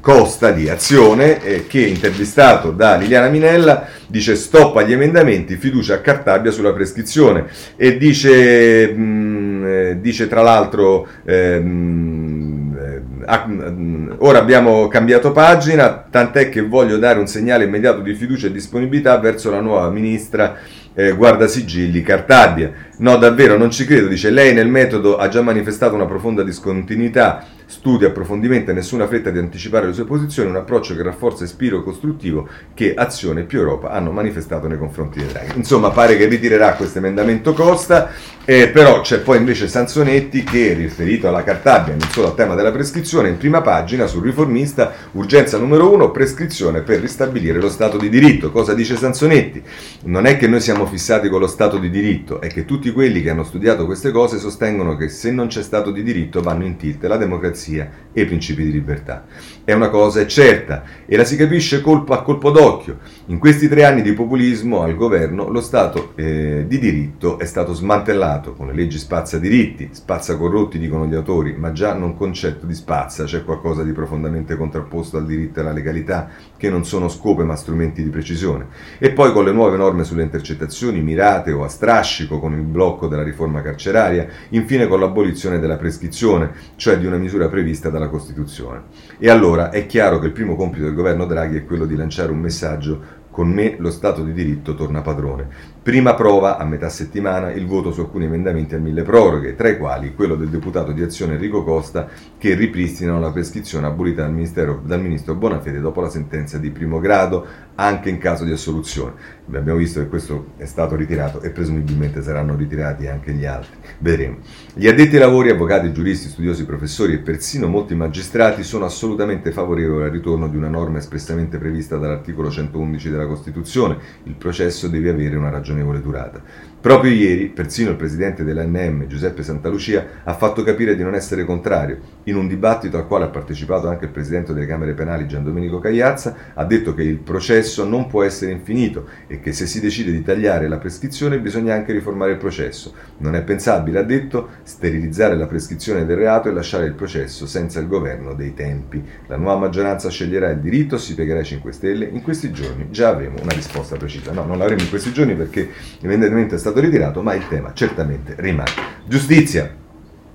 Costa di Azione, eh, che intervistato da Liliana Minella dice stop agli emendamenti, fiducia a Cartabia sulla prescrizione e dice, mh, mm, eh, dice tra l'altro... Ehm, eh, ah, mm, ora abbiamo cambiato pagina, tant'è che voglio dare un segnale immediato di fiducia e disponibilità verso la nuova ministra eh, Guardasigilli Cartabia. No, davvero, non ci credo, dice lei nel metodo ha già manifestato una profonda discontinuità studi, approfondimento e nessuna fretta di anticipare le sue posizioni, un approccio che rafforza il spirito costruttivo che Azione e più Europa hanno manifestato nei confronti di Draghi. Insomma, pare che ritirerà questo emendamento Costa, eh, però c'è poi invece Sansonetti che, riferito alla Cartabia non solo al tema della prescrizione, in prima pagina sul riformista, urgenza numero uno, prescrizione per ristabilire lo Stato di diritto. Cosa dice Sansonetti? Non è che noi siamo fissati con lo Stato di diritto, è che tutti quelli che hanno studiato queste cose sostengono che se non c'è Stato di diritto vanno in tilt la democrazia democrazia e i principi di libertà. È una cosa è certa e la si capisce colpo a colpo d'occhio. In questi tre anni di populismo al governo lo Stato eh, di diritto è stato smantellato con le leggi spazza diritti, spazza corrotti dicono gli autori, ma già non concetto di spazza, c'è qualcosa di profondamente contrapposto al diritto e alla legalità che non sono scope ma strumenti di precisione. E poi con le nuove norme sulle intercettazioni mirate o a strascico con il blocco della riforma carceraria, infine con l'abolizione della prescrizione, cioè di una misura prevista dalla Costituzione. E allora è chiaro che il primo compito del governo Draghi è quello di lanciare un messaggio con me lo Stato di diritto torna padrone. Prima prova a metà settimana il voto su alcuni emendamenti a mille proroghe, tra i quali quello del deputato di azione Enrico Costa che ripristinano la prescrizione abolita dal, dal ministro Bonafede dopo la sentenza di primo grado, anche in caso di assoluzione. Abbiamo visto che questo è stato ritirato e presumibilmente saranno ritirati anche gli altri. Vedremo. Gli addetti ai lavori, avvocati, giuristi, studiosi, professori e persino molti magistrati sono assolutamente favorevoli al ritorno di una norma espressamente prevista dall'articolo 111 della Costituzione. Il processo deve avere una ragionevole durata. Proprio ieri, persino il presidente dell'ANM, Giuseppe Santalucia, ha fatto capire di non essere contrario. In un dibattito al quale ha partecipato anche il presidente delle Camere Penali, Gian Domenico Cagliazza, ha detto che il processo non può essere infinito e che se si decide di tagliare la prescrizione bisogna anche riformare il processo. Non è pensabile, ha detto, sterilizzare la prescrizione del reato e lasciare il processo senza il governo dei tempi. La nuova maggioranza sceglierà il diritto, si piegherà ai 5 Stelle. In questi giorni già avremo una risposta precisa. No, non l'avremo in questi giorni perché l'emendamento è stato stato ritirato, ma il tema certamente rimane. Giustizia,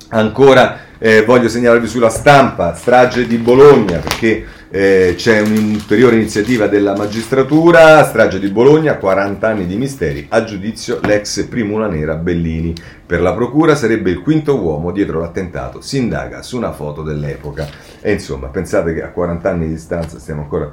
ancora eh, voglio segnalarvi sulla stampa, strage di Bologna, perché eh, c'è un'ulteriore iniziativa della magistratura, strage di Bologna, 40 anni di misteri, a giudizio l'ex primula nera Bellini. Per la procura sarebbe il quinto uomo dietro l'attentato, si indaga su una foto dell'epoca. E insomma, pensate che a 40 anni di distanza stiamo ancora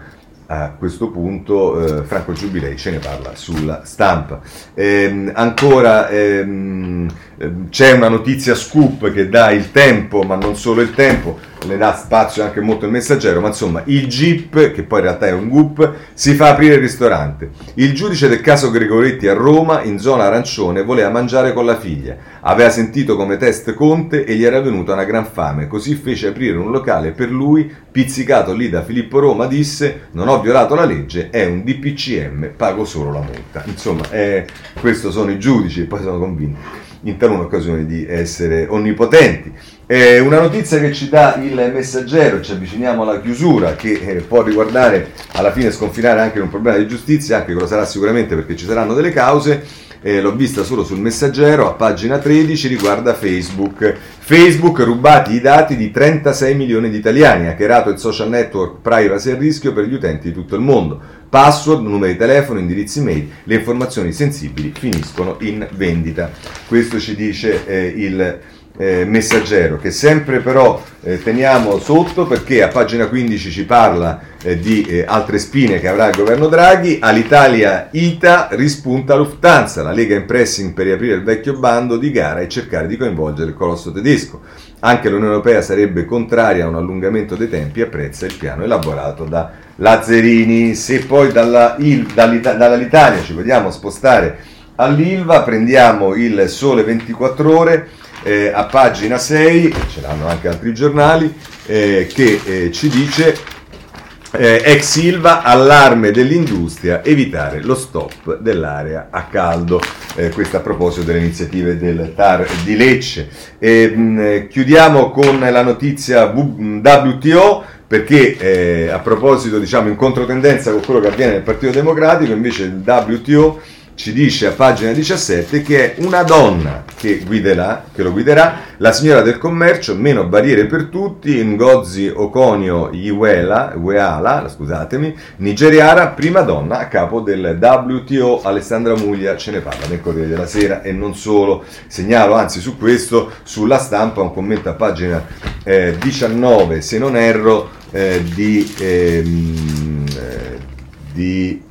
a questo punto eh, Franco Giubilei ce ne parla sulla stampa. Ehm, ancora ehm, ehm, c'è una notizia scoop che dà il tempo, ma non solo il tempo, le dà spazio anche molto il messaggero, ma insomma il GIP, che poi in realtà è un GUP, si fa aprire il ristorante. Il giudice del caso Gregoretti a Roma, in zona arancione, voleva mangiare con la figlia. Aveva sentito come test Conte e gli era venuta una gran fame, così fece aprire un locale per lui, pizzicato lì da Filippo Roma, disse non ho violato la legge, è un DPCM, pago solo la multa. Insomma, eh, questi sono i giudici e poi sono convinti in talune occasioni di essere onnipotenti. Eh, una notizia che ci dà il messaggero, ci avviciniamo alla chiusura, che eh, può riguardare alla fine sconfinare anche in un problema di giustizia, anche che lo sarà sicuramente perché ci saranno delle cause. Eh, l'ho vista solo sul messaggero, a pagina 13 riguarda Facebook. Facebook rubati i dati di 36 milioni di italiani, hackerato il social network privacy a rischio per gli utenti di tutto il mondo. Password, numeri di telefono, indirizzi mail, le informazioni sensibili finiscono in vendita. Questo ci dice eh, il eh, messaggero che sempre però eh, teniamo sotto perché a pagina 15 ci parla eh, di eh, altre spine che avrà il governo Draghi, all'Italia ITA rispunta Lufthansa, la Lega in pressing per riaprire il vecchio bando di gara e cercare di coinvolgere il colosso tedesco. Anche l'Unione Europea sarebbe contraria a un allungamento dei tempi e apprezza il piano elaborato da Lazzerini. Se poi dalla, il, dall'Italia ci vogliamo spostare all'Ilva, prendiamo il Sole 24 ore eh, a pagina 6, ce l'hanno anche altri giornali, eh, che eh, ci dice eh, ex Silva, allarme dell'industria, evitare lo stop dell'area a caldo. Eh, questo a proposito delle iniziative del TAR di Lecce. E, mh, chiudiamo con la notizia WTO perché eh, a proposito, diciamo, in controtendenza con quello che avviene nel Partito Democratico, invece il WTO ci dice a pagina 17 che è una donna che, guiderà, che lo guiderà, la signora del commercio, meno barriere per tutti, Ngozi Okonio Iweala, scusatemi, nigeriana, prima donna a capo del WTO, Alessandra Muglia ce ne parla nel Corriere della Sera e non solo, segnalo anzi su questo, sulla stampa, un commento a pagina eh, 19 se non erro, eh, di... Ehm, eh, di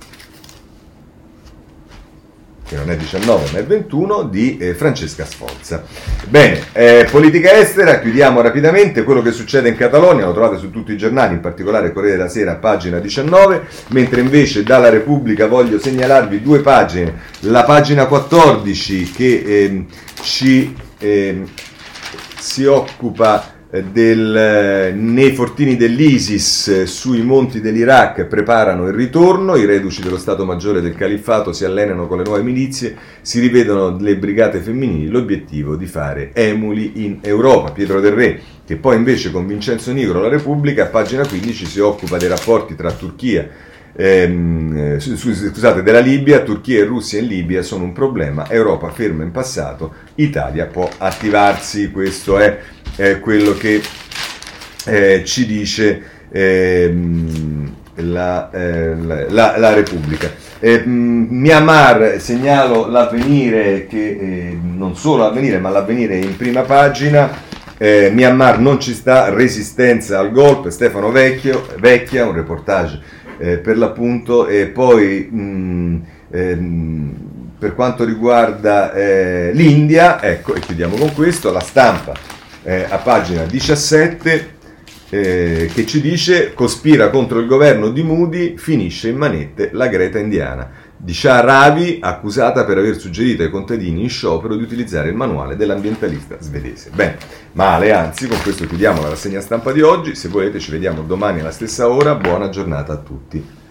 che non è 19 ma è 21, di eh, Francesca Sforza. Bene, eh, politica estera, chiudiamo rapidamente quello che succede in Catalogna, lo trovate su tutti i giornali, in particolare Corriere della Sera, pagina 19, mentre invece dalla Repubblica voglio segnalarvi due pagine, la pagina 14 che eh, ci ehm, si occupa del, eh, nei fortini dell'ISIS eh, sui monti dell'Iraq preparano il ritorno, i reduci dello Stato Maggiore del Califfato si allenano con le nuove milizie, si rivedono le brigate femminili, l'obiettivo di fare emuli in Europa. Pietro Del Re, che poi invece con Vincenzo Nigro, la Repubblica, a pagina 15 si occupa dei rapporti tra Turchia ehm, scusate, della Libia, Turchia e Russia in Libia sono un problema, Europa ferma in passato, Italia può attivarsi, questo è eh, quello che eh, ci dice ehm, la, eh, la, la Repubblica. Eh, Myanmar, segnalo l'avvenire, che eh, non solo l'avvenire, ma l'avvenire in prima pagina. Eh, Myanmar non ci sta, resistenza al golpe, Stefano Vecchio, Vecchia, un reportage eh, per l'appunto, e poi mh, ehm, per quanto riguarda eh, l'India, ecco, e chiudiamo con questo, la stampa eh, a pagina 17 eh, che ci dice cospira contro il governo di Moody, finisce in manette la Greta indiana. Di Shah Ravi, accusata per aver suggerito ai contadini in sciopero di utilizzare il manuale dell'ambientalista svedese. Bene, male, anzi, con questo chiudiamo la rassegna stampa di oggi. Se volete ci vediamo domani alla stessa ora. Buona giornata a tutti.